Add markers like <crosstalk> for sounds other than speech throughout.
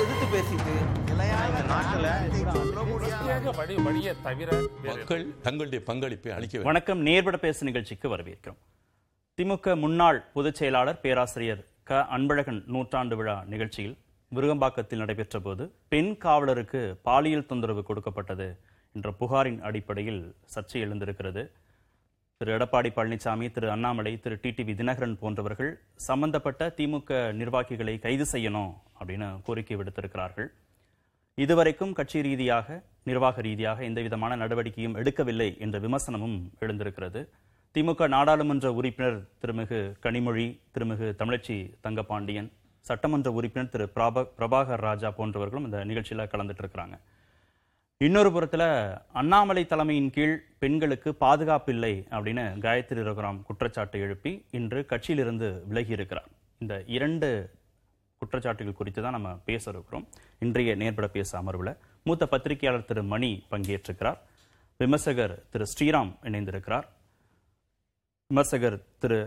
எதிர்த்து பேசிட்டு மக்கள் தங்களுடைய பங்களிப்பை அளிக்க வணக்கம். நேர்பட பேசு நிகழ்ச்சிக்கு வரவேற்கிறோம். திமுக முன்னாள் பொதுச் செயலாளர் பேராசிரியர் க. அன்பழகன் நூற்றாண்டு விழா நிகழ்ச்சியில் விருகம்பாக்கத்தில் நடைபெற்ற போது பெண் காவலருக்கு பாலியல் தொந்தரவு கொடுக்கப்பட்டது என்ற புகாரின் அடிப்படையில் சர்ச்சை எழுந்திருக்கிறது. திரு எடப்பாடி பழனிசாமி திரு அண்ணாமலை திரு டிடிவி தினகரன் போன்றவர்கள் சம்பந்தப்பட்ட திமுக நிர்வாகிகளை கைது செய்யணும் அப்படின்னு கோரிக்கை விடுத்திருக்கிறார்கள். இதுவரைக்கும் கட்சி ரீதியாக நிர்வாக ரீதியாக எந்த விதமான நடவடிக்கையும் எடுக்கவில்லை என்ற விமர்சனமும் எழுந்திருக்கிறது. திமுக நாடாளுமன்ற உறுப்பினர் திருமிகு கனிமொழி திருமிகு தமிழச்சி தங்கபாண்டியன் சட்டமன்ற உறுப்பினர் திரு பிரபா பிரபாகர் ராஜா போன்றவர்களும் இந்த நிகழ்ச்சியில் கலந்துட்டு இருக்கிறாங்க. இன்னொரு புறத்தில் அண்ணாமலை தலைமையின் கீழ் பெண்களுக்கு பாதுகாப்பு இல்லை அப்படின்னு காயத்ரி ரகுராம் குற்றச்சாட்டு எழுப்பி இன்று கட்சியிலிருந்து விலகி இருக்கிறார் இந்த இரண்டு குற்றச்சாட்டுகள் குறித்து தான் நம்ம பேச இருக்கிறோம் இன்றைய நேர்பட பேச அமர்வில் மூத்த பத்திரிகையாளர் திரு மணி பங்கேற்றிருக்கிறார். விமர்சகர் திரு ஸ்ரீராம் இணைந்திருக்கிறார். விமர்சகர் திரு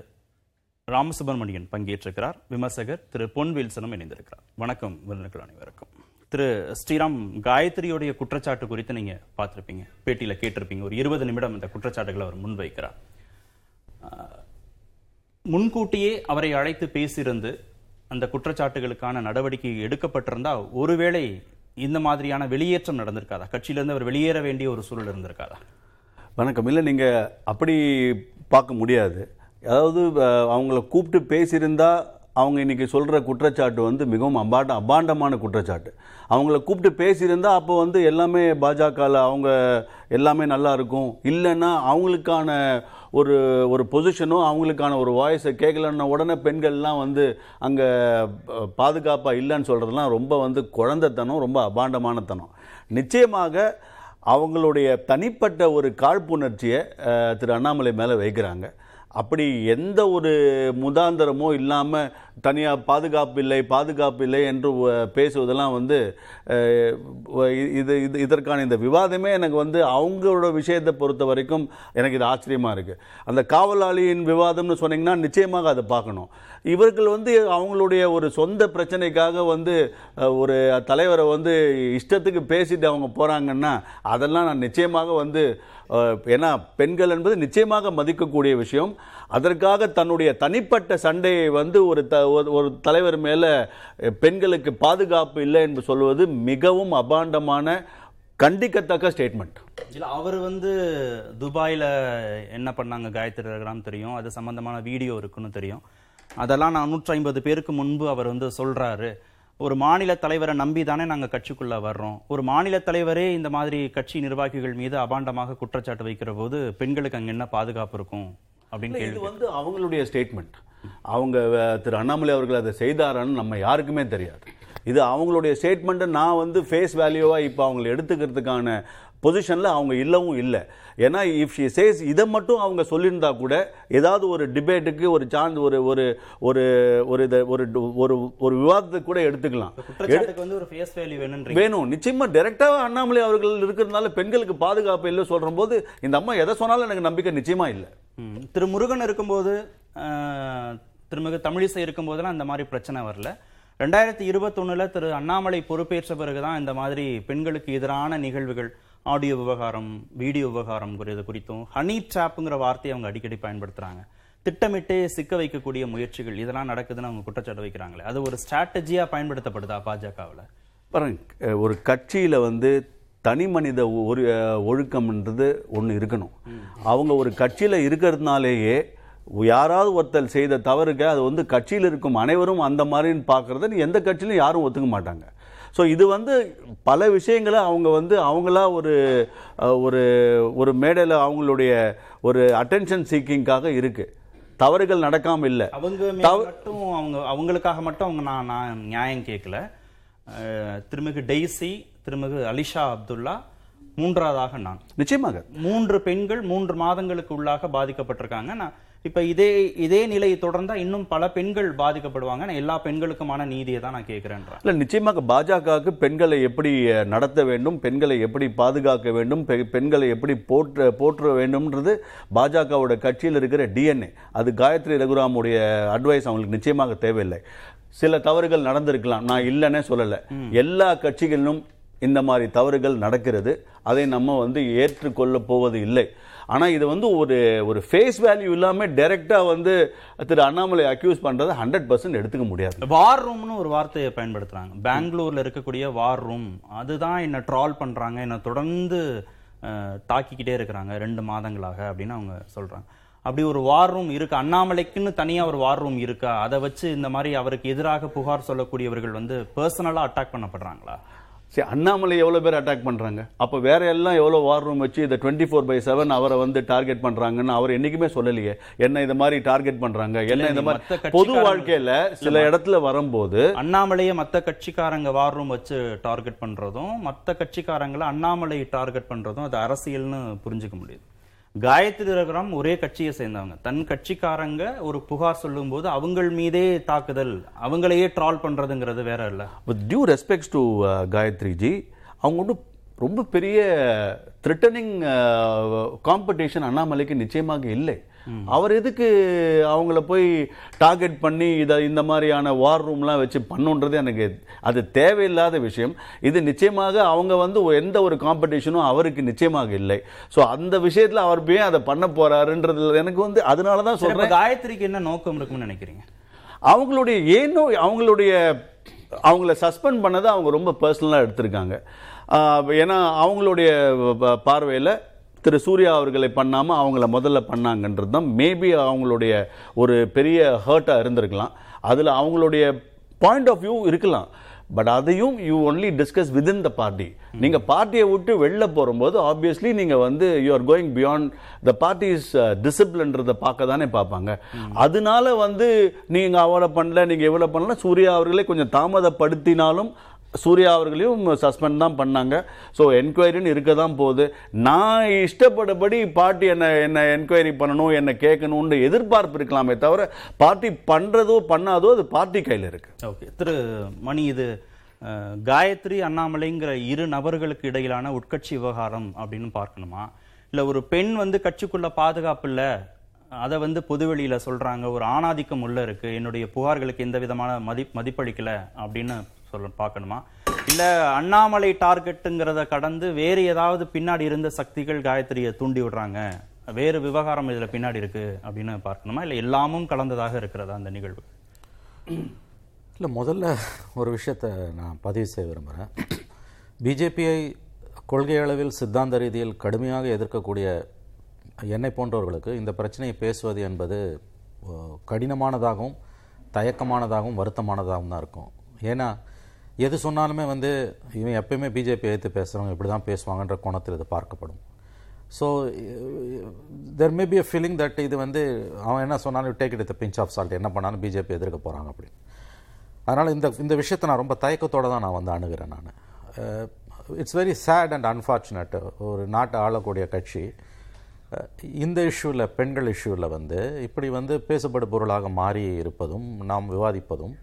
ராமசுப்ரமணியன் பங்கேற்றிருக்கிறார். விமர்சகர் திரு பொன் வில்சனும் இணைந்திருக்கிறார். வணக்கம் விருந்துகள் அனைவருக்கும். திரு ஸ்ரீராம் காயத்ரியுடைய குற்றச்சாட்டு குறித்து நீங்க பார்த்துருப்பீங்க. பேட்டியில கேட்டிருப்பீங்க. ஒரு இருபது நிமிடம் இந்த குற்றச்சாட்டுகளை அவர் முன்வைக்கிறார். முன்கூட்டியே அவரை அழைத்து பேசியிருந்து அந்த குற்றச்சாட்டுகளுக்கான நடவடிக்கை எடுக்கப்பட்டிருந்தா ஒருவேளை இந்த மாதிரியான வெளியேற்றம் நடந்திருக்காதா? கட்சியிலிருந்து அவர் வெளியேற வேண்டிய ஒரு சூழல் இருந்திருக்காதா? வணக்கம். இல்லை நீங்கள் அப்படி பார்க்க முடியாது. அதாவது அவங்கள கூப்பிட்டு பேசியிருந்தா அவங்க இன்னைக்கு சொல்கிற குற்றச்சாட்டு வந்து மிகவும் அபாண்ட அபாண்டமான குற்றச்சாட்டு. அவங்கள கூப்பிட்டு பேசியிருந்தா அப்போ வந்து எல்லாமே பாஜகவில் அவங்க எல்லாமே நல்லா இருக்கும். இல்லைன்னா அவங்களுக்கான ஒரு ஒரு பொசிஷனும் அவங்களுக்கான ஒரு வாய்ஸை கேட்கலன்னா உடனே பெண்கள்லாம் வந்து அங்கே பாதுகாப்பாக இல்லைன்னு சொல்கிறதுலாம் ரொம்ப வந்து குழந்தைத்தனம் ரொம்ப அபாண்டமானத்தனம். நிச்சயமாக அவங்களுடைய தனிப்பட்ட ஒரு காழ்ப்புணர்ச்சியை திரு அண்ணாமலை மேலே வைக்கிறாங்க. அப்படி எந்த ஒரு முதாந்திரமோ இல்லாமல் தனியாக பாதுகாப்பு இல்லை பாதுகாப்பு இல்லை என்று பேசுவதெல்லாம் வந்து இது இது இதற்கான இந்த விவாதமே எனக்கு வந்து அவங்களோட விஷயத்தை பொறுத்த வரைக்கும் எனக்கு இது ஆச்சரியமாக இருக்குது அந்த காவலாளியின் விவாதம்னு சொன்னீங்கன்னா நிச்சயமாக அதை பார்க்கணும். இவர்கள் வந்து அவங்களுடைய ஒரு சொந்த பிரச்சனைக்காக வந்து ஒரு தலைவரை வந்து இஷ்டத்துக்கு பேசிட்டு அவங்க போகிறாங்கன்னா அதெல்லாம் நான் நிச்சயமாக வந்து ஏன்னா பெண்கள் என்பது நிச்சயமாக மதிக்கக்கூடிய விஷயம். அதற்காக தன்னுடைய தனிப்பட்ட சண்டையை வந்து ஒரு த ஒரு- ஒரு தலைவர் மேலே பெண்களுக்கு பாதுகாப்பு இல்லை என்று சொல்வது மிகவும் அபாண்டமான கண்டிக்கத்தக்க ஸ்டேட்மெண்ட் இல்லை அவர் வந்து துபாயில் என்ன பண்ணாங்க காயத்ரி தெரியும். அது சம்மந்தமான வீடியோ இருக்குன்னு தெரியும். அதெல்லாம் நான் நூற்றி ஐம்பது பேருக்கு முன்பு அவர் வந்து சொல்றாரு. ஒரு மாநில தலைவரை நம்பி தானே நாங்க கட்சிக்குள்ள வர்றோம். ஒரு மாநில தலைவரே இந்த மாதிரி கட்சி நிர்வாகிகள் மீது அபாண்டமாக குற்றச்சாட்டு வைக்கிற போது பெண்களுக்கு அங்க என்ன பாதுகாப்பு இருக்கும் அப்படின்னு இது வந்து அவங்களுடைய ஸ்டேட்மெண்ட் அவங்க திரு அண்ணாமலை அவர்கள் அதை செய்தாரான்னு நம்ம யாருக்குமே தெரியாது. இது அவங்களுடைய ஸ்டேட்மெண்ட்டை நான் வந்து ஃபேஸ் வேல்யூவாக இப்போ அவங்களை எடுத்துக்கிறதுக்கான பொசிஷனில் அவங்க இல்லவும் இல்லை. ஏன்னா இஃப் ஷி சேஸ் இதை மட்டும் அவங்க சொல்லியிருந்தா கூட ஏதாவது ஒரு டிபேட்டுக்கு ஒரு சான்ஸ் ஒரு ஒரு ஒரு ஒரு இத- ஒரு ஒரு ஒரு விவாதத்துக்கு கூட எடுத்துக்கலாம். வந்து ஒரு ஃபேஸ் வேல்யூ வேணுன்றீங்க. வேணும். நிச்சயமா டைரக்டாக அண்ணாமலை அவர்கள் இருக்கிறதுனால பெண்களுக்கு பாதுகாப்பு இல்லை சொல்ற போது இந்த அம்மா எதை சொன்னாலும் எனக்கு நம்பிக்கை நிச்சயமா இல்லை. திரு முருகன் இருக்கும்போது திருமிகு தமிழிசை இருக்கும்போதெல்லாம் இந்த மாதிரி பிரச்சனை வரல. ரெண்டாயிரத்தி இருபத்தொன்னுல திரு அண்ணாமலை பொறுப்பேற்ற பிறகுதான் இந்த மாதிரி பெண்களுக்கு எதிரான நிகழ்வுகள் ஆடியோ விவகாரம் வீடியோ விவகாரம் குறித்து குறித்தும் ஹனி ட்ராப்புங்கிற வார்த்தையை அவங்க அடிக்கடி பயன்படுத்துறாங்க. திட்டமிட்டே சிக்க வைக்கக்கூடிய முயற்சிகள் இதெல்லாம் நடக்குதுன்னு அவங்க குற்றச்சாட்டு வைக்கிறாங்களே. அது ஒரு ஸ்ட்ராட்டஜியா பயன்படுத்தப்படுதா பாஜகவுல? பாருங்க ஒரு கட்சியில வந்து தனி மனித ஒரு ஒழுக்கம்ன்றது ஒன்று இருக்கணும். அவங்க ஒரு கட்சியில இருக்கிறதுனாலேயே யாராவது ஒருத்தர் செய்த தவறுக்கு அது வந்து கட்சியில் இருக்கும் அனைவரும் அந்த மாதிரின்னு பார்க்கறத எந்த கட்சியிலும் யாரும் ஒத்துக்க மாட்டாங்க. ஸோ இது வந்து பல விஷயங்களை அவங்க வந்து அவங்களா ஒரு ஒரு ஒரு மேடையில் அவங்களுடைய ஒரு அட்டென்ஷன் சீக்கிங்காக இருக்கு. தவறுகள் நடக்காம இல்லை. அவங்க மட்டும் அவங்க அவங்களுக்காக மட்டும் அவங்க நான் நான் நியாயம் கேட்கல. திருமிகு டெய்சி திருமிகு அலிஷா அப்துல்லா மூன்றாவதாக நான். நிச்சயமாக. மூன்று பெண்கள் மூன்று மாதங்களுக்கு உள்ளாக பாதிக்கப்பட்டிருக்காங்க. நான் இப்ப இதே இதே நிலை தொடர்ந்தா இன்னும் பல பெண்கள் பாதிக்கப்படுவாங்க. நான் எல்லா பெண்களுக்குமான நீதியை தான் நான் கேட்கிறேன்றேன் இல்ல நிச்சயமாக பாஜகவுக்கு பெண்களை எப்படி நடத்த வேண்டும் பெண்களை எப்படி பாதுகாக்க வேண்டும் பெண்களை எப்படி போற்ற போற்ற வேண்டும்ன்றது பாஜகவோட கட்சியில் இருக்கிற டிஎன்ஏ அது காயத்ரி ரகுராமுடைய அட்வைஸ் அவங்களுக்கு நிச்சயமாக தேவையில்லை. சில தவறுகள் நடந்திருக்கலாம். நான் இல்லைன்னே சொல்லலை. எல்லா கட்சிகளிலும் இந்த மாதிரி தவறுகள் நடக்கிறது. அதை நம்ம வந்து ஏற்றுக்கொள்ள போவது இல்லை. ஆனால் இது வந்து ஒரு ஒரு ஃபேஸ் வேல்யூ இல்லாமல் டைரெக்டாக வந்து திரு அண்ணாமலை அக்யூஸ் பண்ணுறது ஹண்ட்ரட் பர்சன்ட் எடுத்துக்க முடியாது. வார் ரூம்னு ஒரு வார்த்தையை பயன்படுத்துகிறாங்க பெங்களூரில் இருக்கக்கூடிய வார் ரூம் அதுதான் என்ன ட்ரால் பண்ணுறாங்க என்ன தொடர்ந்து தாக்கிக்கிட்டே இருக்கிறாங்க ரெண்டு மாதங்களாக அப்படின்னு அவங்க சொல்கிறாங்க அப்படி ஒரு வார் ரூம் இருக்கு. அண்ணாமலைக்குன்னு தனியாக ஒரு வார் ரூம் இருக்கா? அதை வச்சு இந்த மாதிரி அவருக்கு எதிராக புகார் சொல்லக்கூடியவர்கள் வந்து பர்சனலாக அட்டாக் பண்ணப்படுறாங்களா? சரி அண்ணாமலை எவ்வளவு பேர் அட்டாக் பண்றாங்க? அப்ப வேற எல்லாம் எவ்வளவு வார் ரூம் வச்சு இந்த டுவெண்ட்டி ஃபோர் பை செவன் அவரை வந்து டார்கெட் பண்றாங்கன்னு அவர் என்னைக்குமே சொல்லலையே. என்ன இந்த மாதிரி டார்கெட் பண்றாங்க? என்ன இந்த மாதிரி பொது வாழ்க்கையில சில இடத்துல வரும்போது அண்ணாமலையை மத்த கட்சிக்காரங்க வார் ரூம் வச்சு டார்கெட் பண்றதும் மத்த கட்சிக்காரங்களை அண்ணாமலை டார்கெட் பண்றதும் அது அரசியல்னு புரிஞ்சுக்க முடியுது. காயத்ரி ரகுராம் ஒரே கட்சியை சேர்ந்தவங்க. தன் கட்சிக்காரங்க ஒரு புகார் சொல்லும்போது அவங்கள் மீதே தாக்குதல் அவங்களையே ட்ரால் பண்றதுங்கிறது வேற இல்ல. With due respects to Gayatri ji அவங்க ஒன்றும் ரொம்ப பெரிய த்ரிட்டனிங் காம்படிஷன் uh, அண்ணாமலைக்கு நிச்சயமாக இல்லை. அவர் எதுக்கு அவங்கள போய் டார்கெட் பண்ணி இதை இந்த மாதிரியான வார் ரூம்லாம் வச்சு பண்ணுன்றது எனக்கு அது தேவையில்லாத விஷயம். இது நிச்சயமாக அவங்க வந்து எந்த ஒரு காம்படிஷனும் அவருக்கு நிச்சயமாக இல்லை. ஸோ அந்த விஷயத்தில் அவர் ஏன் அதை பண்ண போறாருன்றது எனக்கு வந்து அதனால தான் சொல்றேன். காயத்ரிக்கு என்ன நோக்கம் இருக்கும்னு நினைக்கிறீங்க? அவங்களுடைய ஏனோ அவங்களுடைய அவங்கள சஸ்பெண்ட் பண்ணதை அவங்க ரொம்ப பர்சனலாக எடுத்திருக்காங்க. ஏன்னா அவங்களுடைய பார்வையில திரு சூர்யா அவர்களை பண்ணாமல் அவங்கள முதல்ல பண்ணாங்கன்றது தான். மேபி அவங்களுடைய ஒரு பெரிய ஹர்ட்டாக இருந்திருக்கலாம். அதில் அவங்களுடைய பாயிண்ட் ஆஃப் வியூ இருக்கலாம். பட் அதையும் you only discuss within the party நீங்கள் பார்ட்டியை விட்டு வெளில போகும்போது ஆப்வியஸ்லி நீங்கள் வந்து you are going beyond the party's டிசிப்ளின்றதை பார்க்க தானே பார்ப்பாங்க. அதனால வந்து நீங்கள் அவளை பண்ணல நீங்கள் எவ்வளோ பண்ணல சூர்யா அவர்களே கொஞ்சம் தாமதப்படுத்தினாலும் சூர்யா அவர்களையும் சஸ்பெண்ட் தான் பண்ணாங்க. ஸோ என்கொயரின்னு இருக்க தான் போகுது. நான் இஷ்டப்பட்டபடி பார்ட்டி என்னை என்னை என்கொயரி பண்ணணும் என்னை கேட்கணும்னு எதிர்பார்ப்பு இருக்கலாமே தவிர பார்ட்டி பண்ணுறதோ பண்ணாதோ அது பார்ட்டி கையில் இருக்கு. ஓகே திரு மணி இது காயத்ரி அண்ணாமலைங்கிற இரு நபர்களுக்கு இடையிலான உட்கட்சி விவகாரம் அப்படின்னு பார்க்கணுமா? இல்லை ஒரு பெண் வந்து கட்சிக்குள்ள பாதுகாப்பு இல்லை அதை வந்து பொதுவெளியில் சொல்கிறாங்க ஒரு ஆணாதிக்கம் உள்ள இருக்குது என்னுடைய புகார்களுக்கு எந்த விதமான மதி மதிப்பளிக்கலை அப்படின்னு சொல்ல பார்க்கணுமா? இல்லை அண்ணாமலை டார்கெட்டுங்கிறத கடந்து வேறு ஏதாவது பின்னாடி இருந்த சக்திகள் காயத்ரியை தூண்டி விடுறாங்க. வேறு விவகாரம் இதில் பின்னாடி இருக்கு அப்படின்னு பார்க்கணுமா? இல்லை எல்லாமும் கலந்ததாக இருக்கிறதா அந்த நிகழ்வு? இல்லை முதல்ல ஒரு விஷயத்தை நான் பதிவு செய்ய விரும்புகிறேன் பிஜேபியை கொள்கை அளவில் சித்தாந்த ரீதியில் கடுமையாக எதிர்க்கக்கூடிய என்னை போன்றவர்களுக்கு இந்த பிரச்சனையை பேசுவது என்பது கடினமானதாகவும் தயக்கமானதாகவும் வருத்தமானதாகவும் தான் இருக்கும். ஏன்னா எது சொன்னாலுமே வந்து இவன் எப்பயுமே பிஜேபி எடுத்து பேசுகிறவங்க இப்படி தான் பேசுவாங்கன்ற கோணத்தில் இது பார்க்கப்படும். So there may be a feeling that இது வந்து அவன் என்ன சொன்னாலும் take it pinch of salt என்ன பண்ணாலும் பிஜேபி எதிர்க்க போகிறாங்க அப்படின்னு. அதனால் இந்த இந்த விஷயத்தை நான் ரொம்ப தயக்கத்தோடு தான் நான் வந்து அணுகிறேன் நான். It's very sad and unfortunate ஒரு நாட்டை ஆளக்கூடிய கட்சி uh, இந்த இஷ்யூவில் பெண்கள் இஷ்யூவில் வந்து இப்படி வந்து பேசப்படும் பொருளாக மாறி இருப்பதும் நாம் விவாதிப்பதும்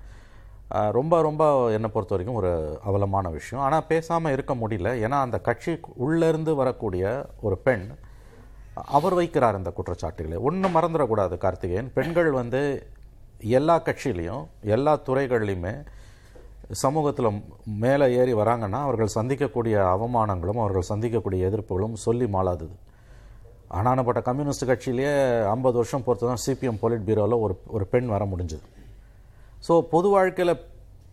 ரொம்ப ரொம்ப என்னை பொறுத்த வரைக்கும் ஒரு அவலமான விஷயம். ஆனால் பேசாமல் இருக்க முடியல. ஏன்னா அந்த கட்சி உள்ளேருந்து வரக்கூடிய ஒரு பெண் அவர் வைக்கிறார் அந்த குற்றச்சாட்டுகளை. ஒன்றும் மறந்துடக்கூடாது கார்த்திகேயன். பெண்கள் வந்து எல்லா கட்சியிலையும் எல்லா துறைகள்லையுமே சமூகத்தில் மேலே ஏறி வராங்கன்னா அவர்கள் சந்திக்கக்கூடிய அவமானங்களும் அவர்கள் சந்திக்கக்கூடிய எதிர்ப்புகளும் சொல்லி மாளாதது. ஆனானப்பட்ட கம்யூனிஸ்ட் கட்சியிலேயே ஐம்பது வருஷம் பொறுத்து தான் சிபிஎம் பொலிட் பீரோவில் ஒரு ஒரு பெண் வர முடிஞ்சது. ஸோ பொது வாழ்க்கையில்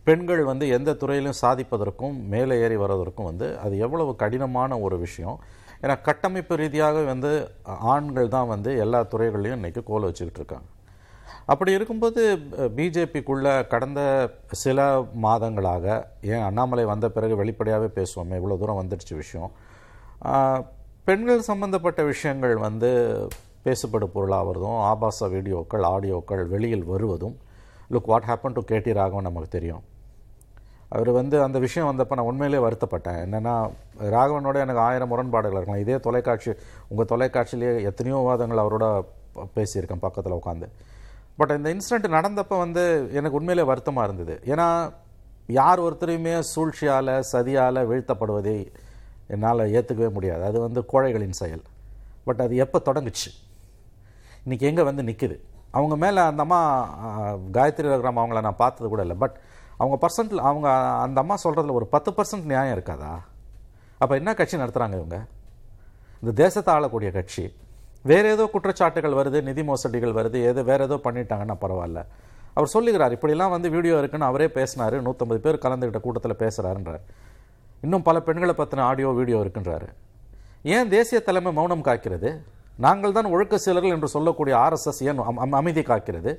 பெண்கள் வந்து எந்த துறையிலும் சாதிப்பதற்கும் மேலே ஏறி வர்றதற்கும் வந்து அது எவ்வளவு கடினமான ஒரு விஷயம். ஏன்னா கட்டமைப்பு ரீதியாக வந்து ஆண்கள் தான் வந்து எல்லா துறைகள்லையும் இன்றைக்கி கோல வச்சுக்கிட்டு இருக்காங்க. அப்படி இருக்கும்போது பிஜேபிக்குள்ள கடந்த சில மாதங்களாக ஏன் அண்ணாமலை வந்த பிறகு வெளிப்படையாகவே பேசுவோமே இவ்வளோ தூரம் வந்துடுச்சு விஷயம். பெண்கள் சம்பந்தப்பட்ட விஷயங்கள் வந்து பேசுபடு பொருளாகிறதும் ஆபாச வீடியோக்கள் ஆடியோக்கள் வெளியில் வருவதும் look what happen to KT Raghavan நமக்கு தெரியும். அவர் வந்து அந்த விஷயம் வந்தப்போ நான் உண்மையிலே வருத்தப்பட்டேன். என்னென்னா ராகவனோட எனக்கு ஆயிரம் முரண்பாடுகள் இருக்கலாம். இதே தொலைக்காட்சி உங்கள் தொலைக்காட்சியிலேயே எத்தனையோ வாதங்கள் அவரோட பேசியிருக்கேன் பக்கத்தில் உட்காந்து பட் இந்த இன்சிடென்ட் நடந்தப்போ வந்து எனக்கு உண்மையிலே வருத்தமாக இருந்தது. ஏன்னா யார் ஒருத்தரையுமே சூழ்ச்சியால் சதியால் வீழ்த்தப்படுவதை என்னால் ஏற்றுக்கவே முடியாது. அது வந்து கோழைகளின் செயல். பட் அது எப்போ தொடங்குச்சு? இன்றைக்கி எங்கே வந்து நிற்குது அவங்க மேலே அந்த அம்மா காயத்ரி ரகுராம் அவங்கள நான் பார்த்தது கூட இல்லை. பட் அவங்க பர்சன்ட் அவங்க அந்த அம்மா சொல்கிறதுல ஒரு பத்து பர்சன்ட் நியாயம் இருக்காதா? அப்போ என்ன கட்சி நடத்துகிறாங்க இவங்க? இந்த தேசத்தை ஆளக்கூடிய கட்சி. வேறு ஏதோ குற்றச்சாட்டுகள் வருது நிதி மோசடிகள் வருது ஏதோ வேறு ஏதோ பண்ணிட்டாங்கன்னா பரவாயில்ல. அவர் சொல்லுகிறார் இப்படிலாம் வந்து வீடியோ இருக்குன்னு அவரே பேசினார் நூற்றம்பது பேர் கலந்துக்கிட்ட கூட்டத்தில் பேசுகிறாருன்றார் இன்னும் பல பெண்களை பற்றின ஆடியோ வீடியோ இருக்குன்றாரு. ஏன் தேசிய தலைமை மௌனம் காக்கிறது? நாங்கள் தான் ஒழுக்க சீலர்கள் என்று சொல்லக்கூடிய ஆர்எஸ்எஸ் ஏன் அம்- அமைதி காக்கிறது.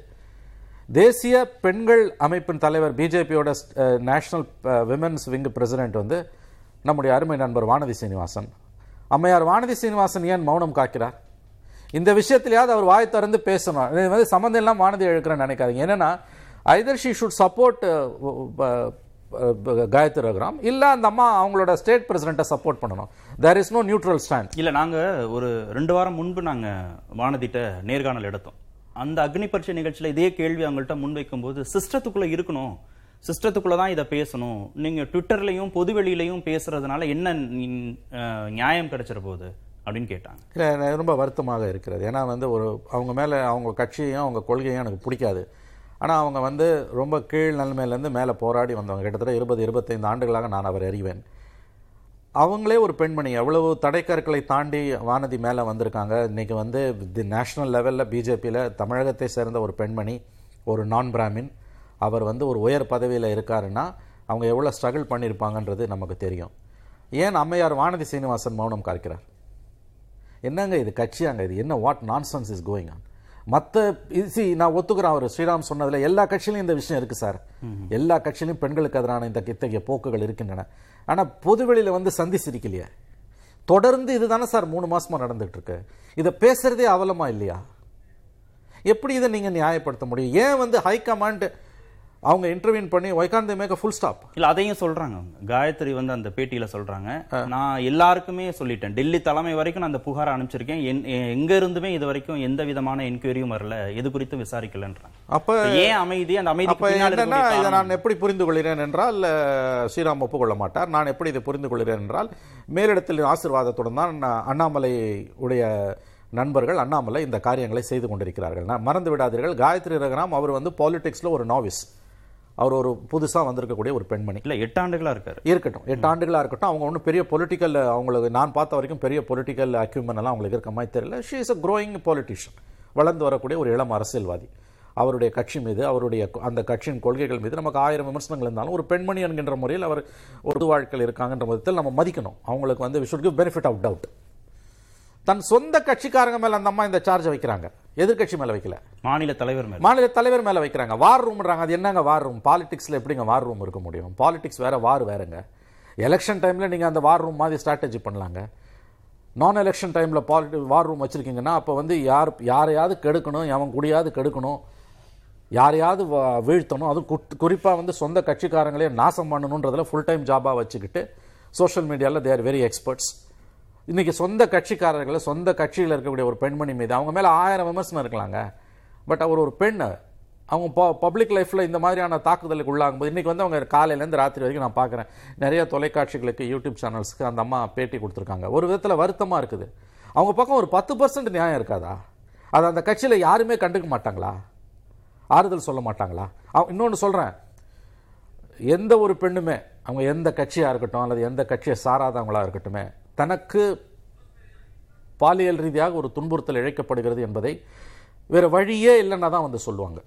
தேசிய பெண்கள் அமைப்பின் தலைவர் பிஜேபியோட நேஷனல் விமென்ஸ் விங் பிரசிடென்ட் வந்து நம்முடைய அருமை நண்பர் வானதி சீனிவாசன். அம்மையார் வானதி சீனிவாசன் ஏன் மௌனம் காக்கிறார்? இந்த விஷயத்திலேயாவது அவர் வாய் திறந்து பேசணும். இது வந்து சம்மந்தம் எல்லாம் வானதி எழுக்கிறேன்னு நினைக்காதீங்க. என்னென்னா either she should support Gayatri Raghuram. இல்லை அந்த அம்மா அவங்களோட ஸ்டேட் பிரசிடென்ட்டை சப்போர்ட் பண்ணணும். There is no neutral stand இல்ல நாங்க ஒரு ரெண்டு வாரம் முன்பு நாங்க வானதிட்ட நேர்காணல் எடுத்தோம். அந்த அக்னி பரீட்சை நிகழ்ச்சியில இதே கேள்வி அவங்கள்ட்ட முன்வைக்கும் போது சிஸ்டத்துக்குள்ள இருக்கணும். சிஸ்டத்துக்குள்ள தான் இதை பேசணும். நீங்க ட்விட்டர்லயும் பொதுவெளியிலையும் பேசுறதுனால என்ன நியாயம் கிடைச்சிட போகுது? அப்படின்னு கேட்டாங்க. இல்லை ரொம்ப வருத்தமாக இருக்கிறது. ஏன்னா வந்து ஒரு அவங்க மேலே அவங்க கட்சியும் அவங்க கொள்கையும் எனக்கு பிடிக்காது. ஆனால் அவங்க வந்து ரொம்ப கீழ் நிலைமையிலேருந்து மேலே போராடி வந்தவங்க. கிட்டத்தட்ட இருபது இருபத்தைந்து ஆண்டுகளாக நான் அவர் அறிவேன். அவங்களே ஒரு பெண்மணி. எவ்வளவு தடைக்கற்களை தாண்டி வானதி மேலே வந்திருக்காங்க. இன்றைக்கி வந்து தி நேஷ்னல் லெவலில் பிஜேபியில் தமிழகத்தை சேர்ந்த ஒரு பெண்மணி ஒரு நான் பிராமின் அவர் வந்து ஒரு உயர் பதவியில் இருக்காருன்னா அவங்க எவ்வளோ ஸ்ட்ரகிள் பண்ணியிருப்பாங்கன்றது நமக்கு தெரியும். ஏன் அம்மையார் வானதி சீனிவாசன் மௌனம் காக்கிறார்? என்னங்க இது கட்சியாங்க இது? என்ன what nonsense is going on மற்ற சி நான் ஒத்துக்கிறேன் அவர். ஸ்ரீராம் சொன்னதில் எல்லா கட்சியிலும் இந்த விஷயம் இருக்குது சார். எல்லா கட்சியிலும் பெண்களுக்கு எதிரான இந்த இத்தகைய போக்குகள் இருக்கின்றன. ஆனால் பொதுவெளியில் வந்து சந்தி சிரிக்கலையே. தொடர்ந்து இதுதானே சார் மூணு மாசமா நடந்துட்டு இருக்கு இதை பேசுறதே அவலமா இல்லையா? எப்படி இதை நீங்க நியாயப்படுத்த முடியும்? ஏன் வந்து ஹைகமாண்ட் அவங்க இன்டர்வியூன் பண்ணி why can they make full stop இல்ல அதையும் சொல்றாங்க அவங்க. காயத்ரி வந்து அந்த பேட்டியில சொல்றாங்க. நான் எல்லாருக்குமே சொல்லிட்டேன். டெல்லி தலைமை வரைக்கும் நான் அந்த புகாரை அனுப்பிச்சிருக்கேன். என்- எங்க இருந்துமே இது வரைக்கும் எந்த விதமான என்கொயரியும் வரல. எது குறித்தும் விசாரிக்கலன்றாங்க. அப்ப ஏன் அமைதி அந்த அமைதி அப்ப என்னன்னா இதை நான் எப்படி புரிந்து கொள்கிறேன் என்றால் ஸ்ரீராம் ஒப்புக்கொள்ள மாட்டார். நான் எப்படி இதை புரிந்து கொள்கிறேன் என்றால் மேலிடத்தில் ஆசீர்வாதத்துடன் தான் நான் அண்ணாமலை உடைய நண்பர்கள் அண்ணாமலை இந்த காரியங்களை செய்து கொண்டிருக்கிறார்கள். நான் மறந்து விடாதீர்கள். காயத்ரி ரகுராம் அவர் வந்து பாலிடிக்ஸ்ல ஒரு நாவிஸ் அவர் ஒரு புதுசா வந்திருக்கக்கூடிய ஒரு பெண்மணி. இல்ல எட்டு ஆண்டுகளா இருக்காரு. இருக்கட்டும் எட்டு ஆண்டுகளா இருக்கட்டும். அவங்க ஒன்றும் பெரிய பொலிட்டிக்கல் அவங்களுக்கு நான் பார்த்த வரைக்கும் பெரிய பொலிட்டிக்கல் அக்யூமெண்ட் எல்லாம் அவங்களுக்கு இருக்க மாதிரி தெரியல. She is a growing politician வளர்ந்து வரக்கூடிய ஒரு இளம் அரசியல்வாதி. அவருடைய கட்சி மீது அவருடைய அந்த கட்சியின் கொள்கைகள் மீது நமக்கு ஆயிரம் விமர்சனங்கள் இருந்தாலும் ஒரு பெண்மணி என்கின்ற முறையில் அவர் ஒரு வாழ்க்கையில் இருக்காங்கன்ற விதத்தில் நம்ம மதிக்கணும். அவங்களுக்கு வந்து we should give benefit of doubt தன் சொந்த கட்சிக்காரங்க மேல அந்த அம்மா இந்த சார்ஜை வைக்கிறாங்க. எதிர்க்கட்சி மேல வைக்கல. மாநில தலைவர் மேல. மாநில தலைவர் மேல வைக்கிறாங்க. வார் ரூம்ன்றாங்க அது என்னங்க வார் ரூம் பாலிடிக்ஸ்ல எப்படிங்க வார் ரூம் இருக்க முடியும்? பாலிடிக்ஸ் வேற வார் வேறங்க. எலெக்ஷன் டைம்ல நீங்க அந்த வார் ரூம் மாதிரி ஸ்ட்ராட்டஜி பண்ணலாங்க. நான் எலெக்ஷன் டைம்ல பாலிட்டி வார் ரூம் வச்சிருக்கீங்கன்னா அப்போ வந்து யார் யாரையாவது கெடுக்கணும் எவன் குடியாவது கெடுக்கணும் யாரையாவது வீழ்த்தணும். அதுவும் குட்- குறிப்பா வந்து சொந்த கட்சிக்காரங்களே நாசம் பண்ணணுன்றதுல ஃபுல் டைம் ஜாபா வச்சுக்கிட்டு சோஷியல் மீடியாவில் தேர் வெரி எக்ஸ்பர்ட்ஸ் இன்றைக்கி சொந்த கட்சிக்காரர்கள் சொந்த கட்சியில் இருக்கக்கூடிய ஒரு பெண்மணி மீது அவங்க மேலே ஆயிரம் விமர்சனம் இருக்கலாங்க பட் அவர் ஒரு பெண் அவங்க ப பப்ளிக் லைஃப்பில் இந்த மாதிரியான தாக்குதலுக்கு உள்ளாகும்போது இன்றைக்கி வந்து அவங்க காலையிலேருந்து ராத்திரி வரைக்கும் நான் பார்க்குறேன். நிறைய தொலைக்காட்சிகளுக்கு யூடியூப் சேனல்ஸுக்கு அந்த அம்மா பேட்டி கொடுத்துருக்காங்க. ஒரு விதத்தில் வருத்தமாக இருக்குது. அவங்க பக்கம் ஒரு பத்து பர்சன்ட் நியாயம் இருக்காதா? அது அந்த கட்சியில் யாருமே கண்டுக்க மாட்டாங்களா? ஆறுதல் சொல்ல மாட்டாங்களா? இன்னொன்று சொல்கிறேன் எந்த ஒரு பெண்ணுமே அவங்க எந்த கட்சியாக இருக்கட்டும் அல்லது எந்த கட்சியை சாராதவங்களா இருக்கட்டுமே தனக்கு பாலியல் ரீதியாக ஒரு துன்புறுத்தல் இழைக்கப்படுகிறது என்பதை வேற வழியே இல்லைன்னா தான் வந்து சொல்லுவாங்க.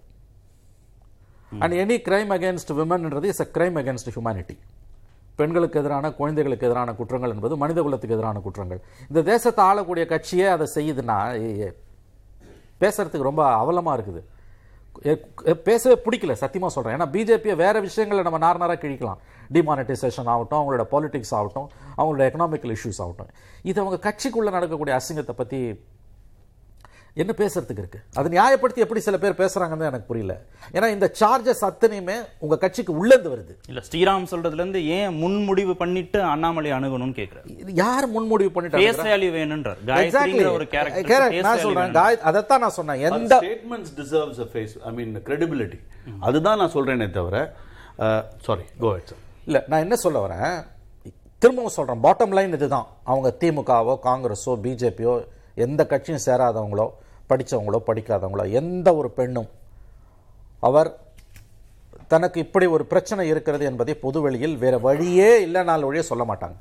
And any crime against விமன்ன்றது is a crime against humanity பெண்களுக்கு எதிரான குழந்தைகளுக்கு எதிரான குற்றங்கள் என்பது மனித குலத்துக்கு எதிரான குற்றங்கள். இந்த தேசத்தை ஆளக்கூடிய கட்சியே அதை செய்யுதுன்னா பேசுறதுக்கு ரொம்ப அவலமா இருக்குது. பேசவே பிடிக்கல சத்தியமாக சொல்கிறேன் ஏன்னா பிஜேபியை வேறு விஷயங்களை நம்ம நார் கிழிக்கலாம். டிமானிட்டைசேஷன் ஆகட்டும் அவங்களோட பாலிடிக்ஸ் ஆகட்டும் அவங்களோட எக்கனாமிக்கல் இஷ்யூஸ் ஆகட்டும். இது அவங்க கட்சிக்குள்ளே நடக்கக்கூடிய அசிங்கத்தை பற்றி என்ன பேசுறதுக்கு இருக்கு? அது நியாயப்படுத்தி எப்படி சில பேர் பேசுறாங்கன்னு எனக்கு புரியல. ஏன்னா இந்த சார்ஜஸ் அத்தனையுமே உங்க கட்சிக்கு உள்ளேந்து வருது. இல்ல ஸ்ரீராம் சொல்றதுல இருந்து ஏன் முன்முடிவு பண்ணிட்டு அண்ணாமலை அணுகணும்னு கேக்குறாரு? இது யார் முன்முடிவு பேஸ் பண்ணிட்டாங்க வேல்யூ வேணும்ன்றார் எக்ஸாக்ட்லி ஒரு கேரக்டர் நான் சொல்றேன். அதைத்தான் நான் சொன்னேன். எந்த statements deserves a face I mean credibility அதுதான் நான் சொல்றேனே தவிர சாரி கோ ஹெட் சார் இல்ல நான் என்ன சொல்ல வரேன்? திரும்பவும் சொல்றேன். பாட்டம் லைன் இதுதான். அவங்க திமுகவோ காங்கிரஸோ பிஜேபியோ எந்த கட்சியும் சேராதவங்களோ படித்தவங்களோ படிக்காதவங்களோ எந்த ஒரு பெண்ணும் அவர் தனக்கு இப்படி ஒரு பிரச்சனை இருக்கிறது என்பதை பொதுவெளியில் வேறு வழியே இல்லைனால வழியே சொல்ல மாட்டாங்க.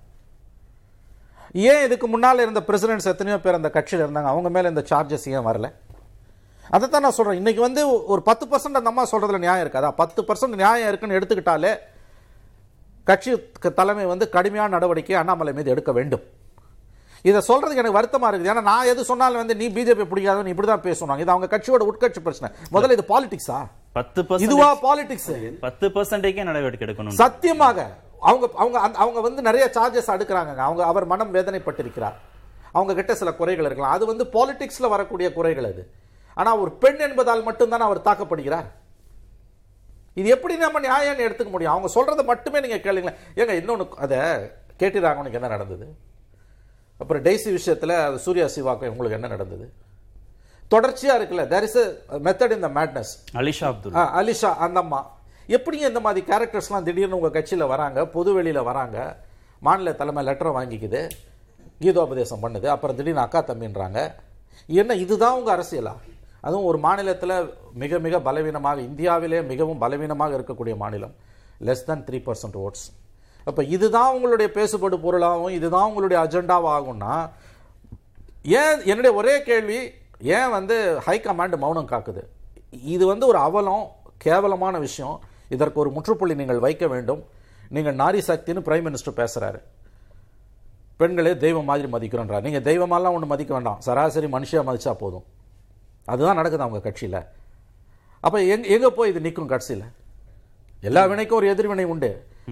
ஏன் இதுக்கு முன்னால் இருந்த பிரசிடென்ட்ஸ் எத்தனையோ பேர் அந்த கட்சியில் இருந்தாங்க அவங்க மேலே இந்த சார்ஜஸ் ஏன் வரல? அதைத்தான் நான் சொல்கிறேன் இன்றைக்கி வந்து ஒரு பத்து பர்சன்ட் அந்த அம்மா சொல்கிறதுல நியாயம் இருக்காதா? பத்து பர்சன்ட் நியாயம் இருக்குன்னு எடுத்துக்கிட்டாலே கட்சி தலைமை வந்து கடுமையான நடவடிக்கை அண்ணாமலை மீது எடுக்க வேண்டும். இதை சொல்றதுக்கு எனக்கு வருத்தமா இருக்குது. ஏன்னா நான் எது சொன்னாலும் வந்து நீ பிஜேபி பிடிக்காதவன் இப்படி தான் பேசுவாங்க. இது அவங்க கட்சியோட உட்கட்சி பிரச்சனை. முதல்ல இது பாலிடிக்ஸா பத்து இதுவா பாலிடிக்ஸ் பத்து பர்சன்டேஜே நடவடிக்கை எடுக்கணும் சத்தியமாக அவங்க அவங்க அவங்க வந்து நிறைய சார்ஜஸ் அடுக்குறாங்க அவங்க அவர் மனம் வேதனைப்பட்டிருக்கிறார். அவங்க கிட்ட சில குறைகள் இருக்கலாம். அது வந்து பாலிடிக்ஸ்ல வரக்கூடிய குறைகள் அது. ஆனா ஒரு பெண் என்பதால் மட்டும்தான் அவர் தாக்கப்படுகிறார்? இது எப்படி நம்ம நியாயம் எடுத்துக்க முடியும்? அவங்க சொல்றதை மட்டுமே நீங்க கேளுங்களேன். ஏங்க இன்னொன்னு அதை கேட்டி ராகவனுக்கு என்ன நடந்தது? அப்புறம் டெய்ஸி விஷயத்துல அது சூர்யா சிவாக்கு உங்களுக்கு என்ன நடந்தது? தொடர்ச்சியா இருக்குல்ல there is method in the madness Alisha Abdul. ஆ, அலிஷா அந்த அம்மா எப்படிங்க இந்த மாதிரி கேரக்டர்ஸ்லாம் திடீர்னு உங்க கட்சியில வராங்க பொது வெளியில வராங்க மாநில தலைமை லெட்டரை வாங்கிக்குது கீதோபதேசம் பண்ணுது அப்புறம் திடீர்னு அக்கா தம்பின்றாங்க. என்ன இதுதான் உங்க அரசியலா? அதுவும் ஒரு மாநிலத்துல மிக மிக பலவீனமாக இந்தியாவிலே மிகவும் பலவீனமாக இருக்கக்கூடிய மாநிலம். Less than three percent votes அப்போ இதுதான் உங்களுடைய பேசுபடு பொருளாகவும் இதுதான் உங்களுடைய அஜெண்டாவாகும்னா ஏன் என்னுடைய ஒரே கேள்வி ஏன் வந்து ஹை கமாண்ட் மௌனம் காக்குது? இது வந்து ஒரு அவலம் கேவலமான விஷயம். இதற்கு ஒரு முற்றுப்புள்ளி நீங்கள் வைக்க வேண்டும். நீங்கள் நாரி சக்தின்னு பிரைம் மினிஸ்டர் பேசுகிறாரு பெண்களே தெய்வம் மாதிரி மதிக்கிறோன்றார். நீங்கள் தெய்வமாலாம் ஒன்று மதிக்க வேண்டாம். சராசரி மனுஷியாக மதித்தா போதும். அதுதான் நடக்குது அவங்க கட்சியில். அப்போ எங் எங்கே போய் இது நிற்கும் கட்சியில்? எல்லா வினைக்கும் ஒரு எதிர்வினை உண்டு.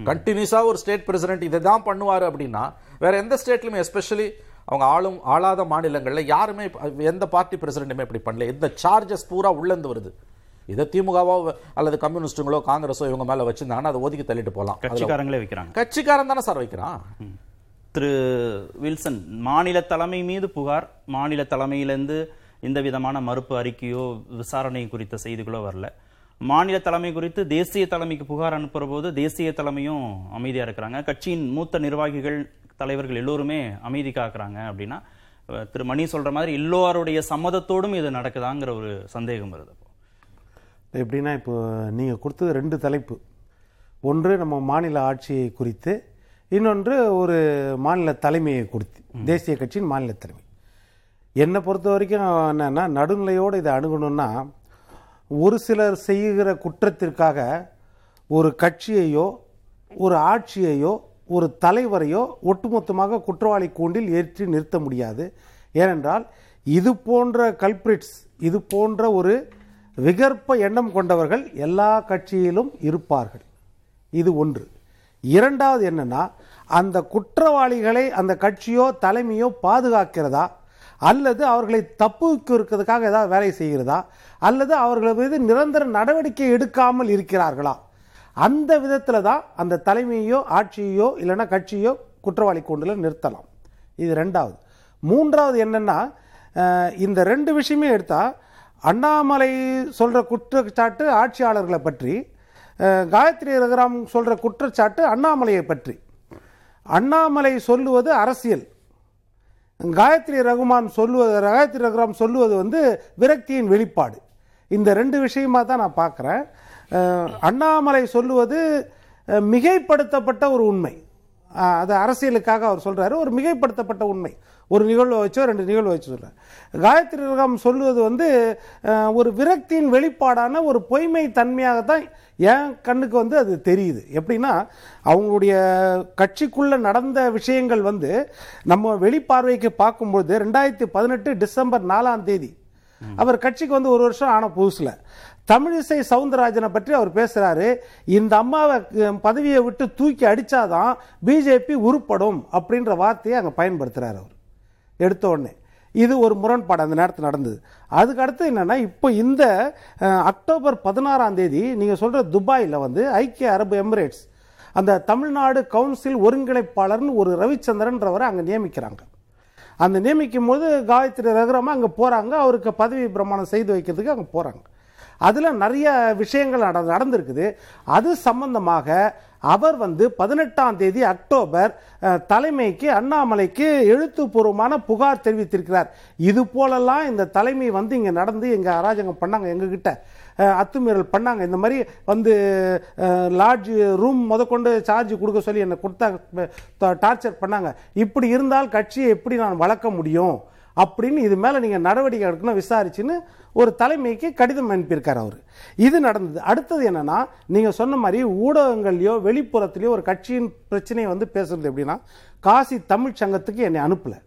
கண்டினியூஸா ஒரு ஸ்டேட் பிரசிடென்ட் இதை தான் பண்ணுவாரு அப்படின்னா வேற எந்த ஸ்டேட்லயுமே எஸ்பெஷலி அவங்க ஆளும் ஆளாத மாநிலங்கள்ல யாருமே எந்த பார்ட்டி பிரசிடென்ட்டுமே இப்படி பண்ணல. இந்த சார்ஜஸ் பூரா உள்ளேந்து வருது. இதை திமுகவோ அல்லது கம்யூனிஸ்டுங்களோ காங்கிரஸோ இவங்க மேல வச்சிருந்தாங்கன்னா அதை ஒதுக்கி தள்ளிட்டு போகலாம். கட்சிக்காரங்களே வைக்கிறாங்க. கட்சிக்காரன் தானே சார் வைக்கிறான்? திரு வில்சன் மாநில தலைமை மீது புகார். மாநில தலைமையிலிருந்து இந்த விதமான மறுப்பு அறிக்கையோ விசாரணை குறித்த செய்திகளோ வரல. மாநில தலைமை குறித்து தேசிய தலைமைக்கு புகார் அனுப்புற போது தேசிய தலைமையும் அமைதியா இருக்கிறாங்க. கட்சியின் மூத்த நிர்வாகிகள் தலைவர்கள் எல்லோருமே அமைதி காக்குறாங்க அப்படின்னா திரு மணி சொல்ற மாதிரி எல்லோருடைய சம்மதத்தோடும் இது நடக்குதாங்கிற ஒரு சந்தேகம் வருது. எப்படின்னா இப்போ நீங்கள் கொடுத்தது ரெண்டு தலைப்பு. ஒன்று நம்ம மாநில ஆட்சியை குறித்து இன்னொன்று ஒரு மாநில தலைமையை குறித்து தேசிய கட்சியின் மாநில தலைமை. என்னை பொறுத்த வரைக்கும் என்னன்னா நடுநிலையோடு இதை அணுகணும்னா ஒரு சிலர் செய்கிற குற்றத்திற்காக ஒரு கட்சியையோ ஒரு ஆட்சியையோ ஒரு தலைவரையோ ஒட்டுமொத்தமாக குற்றவாளி கூண்டில் ஏற்றி நிறுத்த முடியாது. ஏனென்றால் இது போன்ற கல்பிரிட்ஸ் இது போன்ற ஒரு விகற்ப எண்ணம் கொண்டவர்கள் எல்லா கட்சியிலும் இருப்பார்கள். இது ஒன்று. இரண்டாவது என்னன்னா அந்த குற்றவாளிகளை அந்த கட்சியோ தலைமையோ பாதுகாக்கிறதா? அல்லது அவர்களை தப்புக்கு இருக்கிறதுக்காக ஏதாவது வேலை செய்கிறதா? அல்லது அவர்கள் மீது நிரந்தர நடவடிக்கை எடுக்காமல் இருக்கிறார்களா? அந்த விதத்தில் தான் அந்த தலைமையோ ஆட்சியோ இல்லைன்னா கட்சியோ குற்றவாளி கூண்டில் நிறுத்தலாம். இது ரெண்டாவது. மூன்றாவது என்னென்னா இந்த ரெண்டு விஷயமே எடுத்தால் அண்ணாமலை சொல்கிற குற்றச்சாட்டு ஆட்சியாளர்களை பற்றி காயத்ரி ரகுராம் சொல்கிற குற்றச்சாட்டு அண்ணாமலையை பற்றி. அண்ணாமலை சொல்லுவது அரசியல். காயத்ரி ரகுமான் சொல்லுவது காயத்ரி ரகுராம் சொல்லுவது வந்து விரக்தியின் வெளிப்பாடு. இந்த ரெண்டு விஷயமா தான் நான் பார்க்குறேன் அண்ணாமலை சொல்லுவது மிகைப்படுத்தப்பட்ட ஒரு உண்மை. அது அரசியலுக்காக அவர் சொல்றாரு. ஒரு மிகைப்படுத்தப்பட்ட உண்மை. ஒரு நிகழ்வை வச்சோ ரெண்டு நிகழ்வு வச்சு சொல்றாரு. காயத்ரி ரகம் சொல்லுவது வந்து ஒரு விரக்தியின் வெளிப்பாடான ஒரு பொய்மை தன்மையாக தான் என் கண்ணுக்கு வந்து அது தெரியுது. எப்படின்னா அவங்களுடைய கட்சிக்குள்ள நடந்த விஷயங்கள் வந்து நம்ம வெளிப்பார்வைக்கு பார்க்கும்போது ரெண்டாயிரத்தி பதினெட்டு டிசம்பர் நாலாம் தேதி அவர் கட்சிக்கு வந்து ஒரு வருஷம் ஆன புதுசுல. தமிழிசை சவுந்தரராஜனை பற்றி அவர் பேசுகிறாரு இந்த அம்மாவை பதவியை விட்டு தூக்கி அடித்தாதான் பிஜேபி உருப்படும் அப்படின்ற வார்த்தையை அங்கே பயன்படுத்துகிறார் அவர். எடுத்த உடனே. இது ஒரு முரண்பாடு அந்த நேரத்தில் நடந்தது. அதுக்கு அடுத்து என்னென்னா இப்போ இந்த அக்டோபர் பதினாறாம் தேதி நீங்கள் சொல்கிற துபாயில் வந்து ஐக்கிய அரபு எமிரேட்ஸ் அந்த தமிழ்நாடு கவுன்சில் ஒருங்கிணைப்பாளர்னு ஒரு ரவிச்சந்திரன்றவரை அங்கே நியமிக்கிறாங்க. அந்த நியமிக்கும் போது காயத்ரி ரகுரமாக அங்கே போகிறாங்க அவருக்கு பதவி பிரமாணம் செய்து வைக்கிறதுக்கு அங்கே போகிறாங்க அதில் நிறைய விஷயங்கள் நட நடந்திருக்குது. அது சம்பந்தமாக அவர் வந்து பதினெட்டாம் தேதி அக்டோபர் தலைமைக்கு அண்ணாமலைக்கு எழுத்துப்பூர்வமான புகார் தெரிவித்திருக்கிறார். இது போலெல்லாம் இந்த தலைமை வந்து இங்கே நடந்து எங்கள் அராஜகம் பண்ணாங்க எங்ககிட்ட. அத்துமீறல் பண்ணாங்க. இந்த மாதிரி வந்து லாட்ஜ் ரூம் முதற்கொண்டு சார்ஜ் கொடுக்க சொல்லி என்னை கொடுத்தா டார்ச்சர் பண்ணாங்க. இப்படி இருந்தால் கட்சியை எப்படி நான் வளர்க்க முடியும்? அப்படின்னு இது மேலே நீங்கள் நடவடிக்கை எடுக்கணும் விசாரிச்சுன்னு ஒரு தலைமைக்கு கடிதம் அனுப்பியிருக்கார் அவர். இது நடந்தது. அடுத்தது என்னன்னா நீங்கள் சொன்ன மாதிரி ஊடகங்கள்லையோ வெளிப்புறத்துலையோ ஒரு கட்சியின் பிரச்சனையை வந்து பேசுறது எப்படின்னா காசி தமிழ் சங்கத்துக்கு என்னை அனுப்பலை.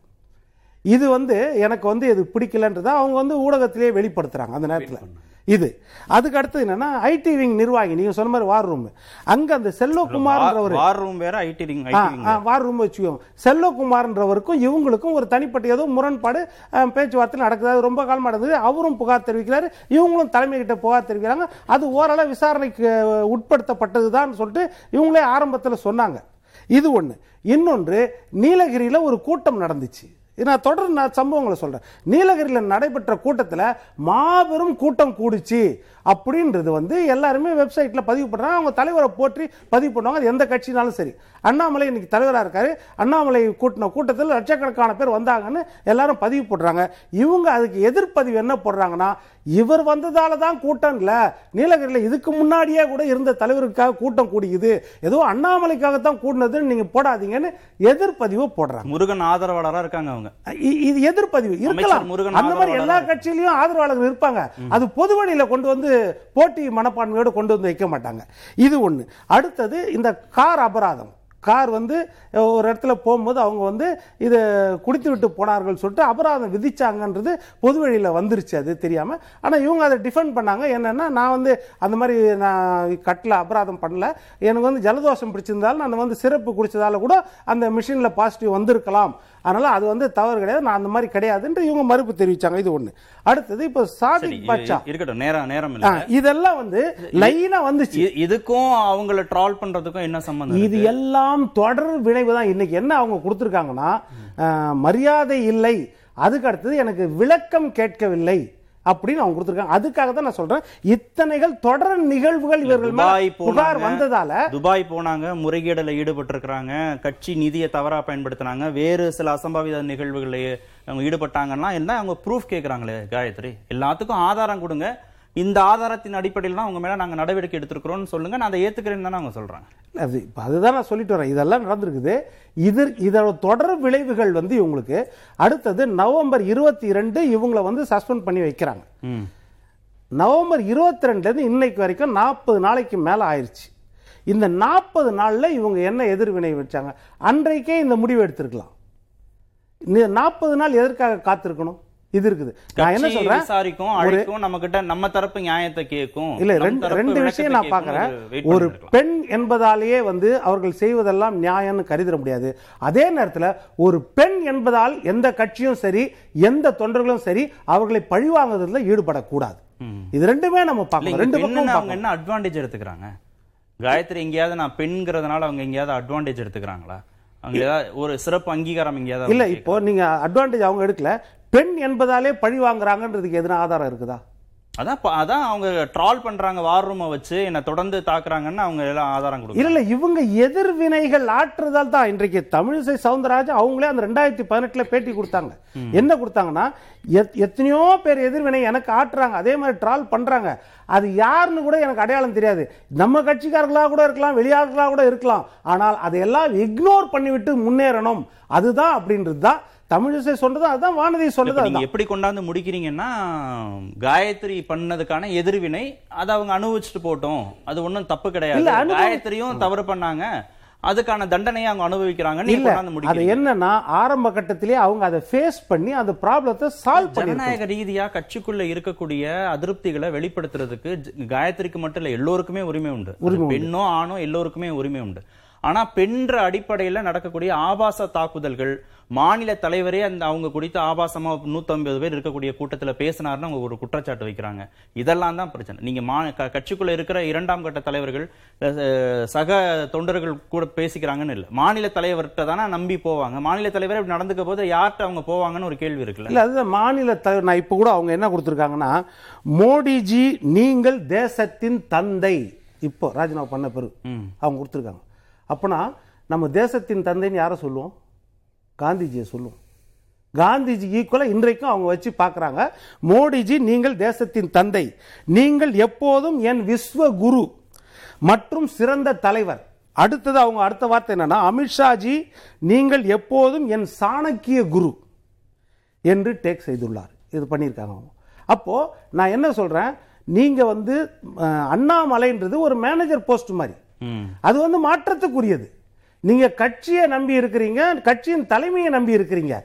இது வந்து எனக்கு வந்து இது பிடிக்கலன்றதை அவங்க வந்து ஊடகத்திலேயே வெளிப்படுத்துறாங்க அந்த நேரத்தில். இது. அதுக்கு அடுத்து என்னன்னா ஐடி விங் நிர்வாகி நீங்க சொன்ன மாதிரி வார் ரூம் அங்க அந்த செல்வகுமார்ன்றவர் வார் ரூம் வேற ஐடி ஆ, வார் ரூம் வச்சுக்கோங்க. செல்வகுமார்ன்றவருக்கும் இவங்களுக்கும் ஒரு தனிப்பட்ட ஏதோ முரண்பாடு பேச்சுவார்த்தை நடக்குது. ரொம்ப காலமாக நடந்தது. அவரும் புகார் தெரிவிக்கிறாரு. இவங்களும் தலைமை கிட்ட புகார் தெரிவிக்கிறாங்க. அது ஓரளவு விசாரணைக்கு அஹ், உட்படுத்தப்பட்டதுதான் சொல்லிட்டு இவங்களே ஆரம்பத்தில் சொன்னாங்க. இது ஒன்று இன்னொன்று நீலகிரியில் ஒரு கூட்டம் நடந்துச்சு. இது நான் தொடர் நான் சம்பவங்களை சொல்கிறேன் நீலகிரியில் நடைபெற்ற கூட்டத்தில் மாபெரும் கூட்டம் கூடிச்சு. அப்படின்றது வந்து எல்லாருமே வெப்சைட்ல பதிவு பண்றாங்க. அவங்க தலைவரை போற்றி பதிவு பண்ணுவாங்க. அது எந்த கட்சினாலும் சரி. அண்ணாமலை இன்னைக்கு தலைவராக இருக்காரு. அண்ணாமலை கூட்டின கூட்டத்தில் லட்சக்கணக்கான பேர் வந்தாங்கன்னு எல்லாரும் பதிவு போடுறாங்க. இவங்க அதுக்கு எதிர்ப்பதிவு என்ன போடுறாங்கன்னா இவர் வந்ததால தான் கூட்டம் இல்ல. நீலகிரியில் இதுக்கு முன்னாடியே கூட இருந்த தலைவருக்காக கூட்டம் கூடியுது ஏதோ அண்ணாமலைக்காகத்தான் கூடினதுன்னு நீங்க போடாதீங்கன்னு எதிர்ப்பதிவு போடுறாங்க. முருகன் ஆதரவாளரா இருக்காங்க அவங்க. இது எதிர்ப்பதிவு. இருக்கலாம். முருகன் அந்த மாதிரி எல்லா. கட்சியிலயும் ஆதரவாளர்கள் இருப்பாங்க. அது பொது வழியில கொண்டு வந்து போட்டி மனப்பான்மையோடு கொண்டு வந்து வைக்க மாட்டாங்க. இது ஒன்று அடுத்தது இந்த கார் அபராதம். கார் வந்து ஒரு இடத்துல போகும்போது அவங்க வந்து இதை குடித்து விட்டு போனார்கள் சொல்லிட்டு அபராதம் விதிச்சாங்கன்றது பொது வழியில் வந்துருச்சு அது தெரியாமல் ஆனால் இவங்க அதை டிஃபெண்ட் பண்ணாங்க. என்னென்னா நான் வந்து அந்த மாதிரி நான் கட்டில் அபராதம் பண்ணல. எனக்கு வந்து ஜலதோஷம் பிடிச்சிருந்தாலும் நான் வந்து சிறப்பு குடித்ததால கூட அந்த மிஷினில் பாசிட்டிவ் வந்திருக்கலாம். அதனால அது வந்து தவறு கிடையாது. நான் அந்த மாதிரி கிடையாதுன்ட்டு இவங்க மறுப்பு தெரிவிச்சாங்க. இது ஒண்ணு. அடுத்தது இப்போ சாதிக் பாட்சா இருக்கட்டும் நேரம் நேரம் இதெல்லாம் வந்து லைனா வந்துச்சு. இதுக்கும் அவங்கள ட்ரால் பண்றதுக்கும் என்ன சம்பந்தம் இது? எல்லாம் தொடர் விளைவு தான். இன்னைக்கு என்ன அவங்க கொடுத்துருக்காங்கன்னா மரியாதை இல்லை. அதுக்கு அடுத்தது எனக்கு விளக்கம் கேட்கவில்லை. அப்படின்னு அவங்க கொடுத்துருக்காங்க. அதுக்காக தான் நான் சொல்றேன். இத்தனைகள் தொடர் நிகழ்வுகள் இவர்கள் புகார் வந்ததால துபாய் போனாங்க முறைகேடுல ஈடுபட்டிருக்கிறாங்க கட்சி நிதியை தவறா பயன்படுத்தினாங்க வேறு சில அசம்பாவித நிகழ்வுகளில் அவங்க ஈடுபட்டாங்கன்னா எல்லாம் அவங்க ப்ரூஃப் கேட்கறாங்களே காயத்ரி. எல்லாத்துக்கும் ஆதாரம் கொடுங்க. இந்த ஆதாரத்தின் அடிப்படையில் தான் அவங்க மேல நாங்க நடவடிக்கை எடுத்திருக்கிறோம்னு சொல்லுங்க. நான் அதை ஏத்துக்கிறேன்னு தானே அவங்க சொல்றாங்க. அது இப்போ அதுதான் நான் சொல்லிட்டு வரேன். இதெல்லாம் நடந்திருக்குது. இது இதோட தொடர் விளைவுகள் வந்து இவங்களுக்கு அடுத்தது நவம்பர் இருபத்தி ரெண்டு இவங்களை வந்து சஸ்பெண்ட் பண்ணி வைக்கிறாங்க. ம். நவம்பர் இருபத்தி ரெண்டுலேருந்து இன்னைக்கு வரைக்கும் நாற்பது நாளைக்கு மேலே ஆயிடுச்சு இந்த நாற்பது நாளில் இவங்க என்ன எதிர்வினை வச்சாங்க? அன்றைக்கே இந்த முடிவு எடுத்திருக்கலாம். நாற்பது நாள் எதற்காக காத்திருக்கணும்? இது இருக்குது. நான் என்ன சொல்றேன்? விசாரிக்கும் அழைக்கும் நம்ம கிட்ட நம்ம தரப்பு நியாயத்தை கேட்கும் இல்ல ரெண்டு ரெண்டு விஷயம் நான் wait ஒரு. பெண் என்பதாலேயே வந்து அவர்கள் செய்வதெல்லாம் நியாயம்னு கருதிட முடியாது. அதே நேரத்தில் ஒரு பெண் என்பதால் எந்த கட்சியும் சரி எந்த தொண்டர்களும் சரி அவர்களை பழிவாங்குறதுல ஈடுபடக்கூடாது. இது ரெண்டுமே நம்ம இங்க ரெண்டு பக்கமும் அவங்க என்ன அட்வான்டேஜ் எடுத்துக்கிறாங்க? காயத்ரி எங்கேயாவது நான் பெண்ங்கிறதுனால அவங்க எங்கேயாவது அட்வான்டேஜ் எடுத்துக்கிறாங்களா? ஒரு சிறப்பு அங்கீகாரம் எங்கேயாவது இல்ல இப்போ நீங்க அட்வான்டேஜ் அவங்க எடுக்கல. பெண் என்பதாலே பழி வாங்குறாங்கன்றதுக்கு எதுனா ஆதாரம் இருக்குதா? அதான் அதான் அவங்க ட்ரால் பண்றாங்க வார் ரூமை வச்சு என்ன தொடர்ந்து தாக்குறாங்கன்னு அவங்க எல்லாம் ஆதாரம் கொடுக்குறாங்க. இல்ல இவங்க எதிர்வினைகள் ஆற்றுதல் தான். இன்றைக்கு தமிழிசை சவுந்தரராஜன் அவங்களே அந்த ரெண்டாயிரத்தி பதினெட்டுல பேட்டி கொடுத்தாங்க. என்ன கொடுத்தாங்கன்னா எத்- எத்தனையோ பேர் எதிர்வினை எனக்கு ஆற்றுறாங்க. அதே மாதிரி ட்ரால் பண்றாங்க. அது யாருன்னு கூட எனக்கு அடையாளம் தெரியாது. நம்ம கட்சிக்காரர்களா கூட இருக்கலாம் வெளியாளர்களா கூட இருக்கலாம். ஆனால் அதையெல்லாம் இக்னோர் பண்ணிவிட்டு முன்னேறணும். அதுதான் அப்படின்றது தான் தமிழிசை சொன்னது அதுதான் வானதி இப்ப நீங்க எப்படி கொண்டாந்து முடிக்கிறீங்கன்னா காயத்ரி பண்ணதுக்கான எதிர்வினை அதை அவங்க அனுபவிச்சுட்டு போட்டோம். அது ஒண்ணும் தப்பு கிடையாது. காயத்ரியும் தவறு பண்ணாங்க. அதுக்கான தண்டனையை அவங்க அனுபவிக்கிறாங்க. கொண்டாந்து அது என்னன்னா ஆரம்ப கட்டத்திலே அவங்க அதை ஃபேஸ் பண்ணி அந்த ப்ராப்ளத்தை சால்வ் ஜனநாயக ரீதியா கட்சிக்குள்ள இருக்கக்கூடிய அதிருப்திகளை வெளிப்படுத்துறதுக்கு காயத்ரிக்கு மட்டும் இல்ல எல்லோருக்குமே உரிமை உண்டு. பெண்ணோ ஆணோ எல்லோருக்குமே உரிமை உண்டு. ஆனா பெண்ற அடிப்படையில நடக்கக்கூடிய ஆபாச தாக்குதல்கள் மாநில தலைவரே அந்த அவங்க குறித்து ஆபாசமா நூத்தம்பது பேர் இருக்கக்கூடிய கூட்டத்துல பேசினாருன்னு அவங்க ஒரு குற்றச்சாட்டு வைக்கிறாங்க. இதெல்லாம் தான் பிரச்சனை. நீங்க மா கட்சிக்குள்ள இருக்கிற இரண்டாம் கட்ட தலைவர்கள் சக தொண்டர்கள் கூட பேசிக்கிறாங்கன்னு இல்ல. மாநில தலைவர்கிட்ட தானே நம்பி போவாங்க. மாநில தலைவரே இப்படி நடந்துக்க போது யார்கிட்ட அவங்க போவாங்கன்னு ஒரு கேள்வி இருக்குல்ல? இல்ல அதுதான் மாநில தலைவர் நான் இப்போ கூட அவங்க என்ன கொடுத்துருக்காங்கன்னா மோடிஜி நீங்கள் தேசத்தின் தந்தை. இப்போ ராஜினாமா பண்ண பிறகு அவங்க கொடுத்துருக்காங்க. அப்போனா நம்ம தேசத்தின் தந்தைன்னு யாரை சொல்லுவோம்? காந்திஜியை சொல்லுவோம். காந்திஜி ஈக்குவலாக இன்றைக்கும் அவங்க வச்சு பார்க்குறாங்க மோடிஜி நீங்கள் தேசத்தின் தந்தை நீங்கள் எப்போதும் என் விஸ்வ குரு மற்றும் சிறந்த தலைவர். அடுத்தது அவங்க அடுத்த வார்த்தை என்னன்னா அமித்ஷாஜி நீங்கள் எப்போதும் என் சாணக்கிய குரு என்று டேக் செய்துள்ளார். இது பண்ணியிருக்காங்க அவங்க. அப்போது நான் என்ன சொல்கிறேன் நீங்கள் வந்து அண்ணாமலைன்றது ஒரு மேனேஜர் போஸ்ட் மாதிரி. அது வந்து மாற்றத்துக்குரியது. நீங்க கட்சியை நம்பி இருக்கிறீங்க கட்சியின் தலைமையை நம்பி இருக்கிறீங்க.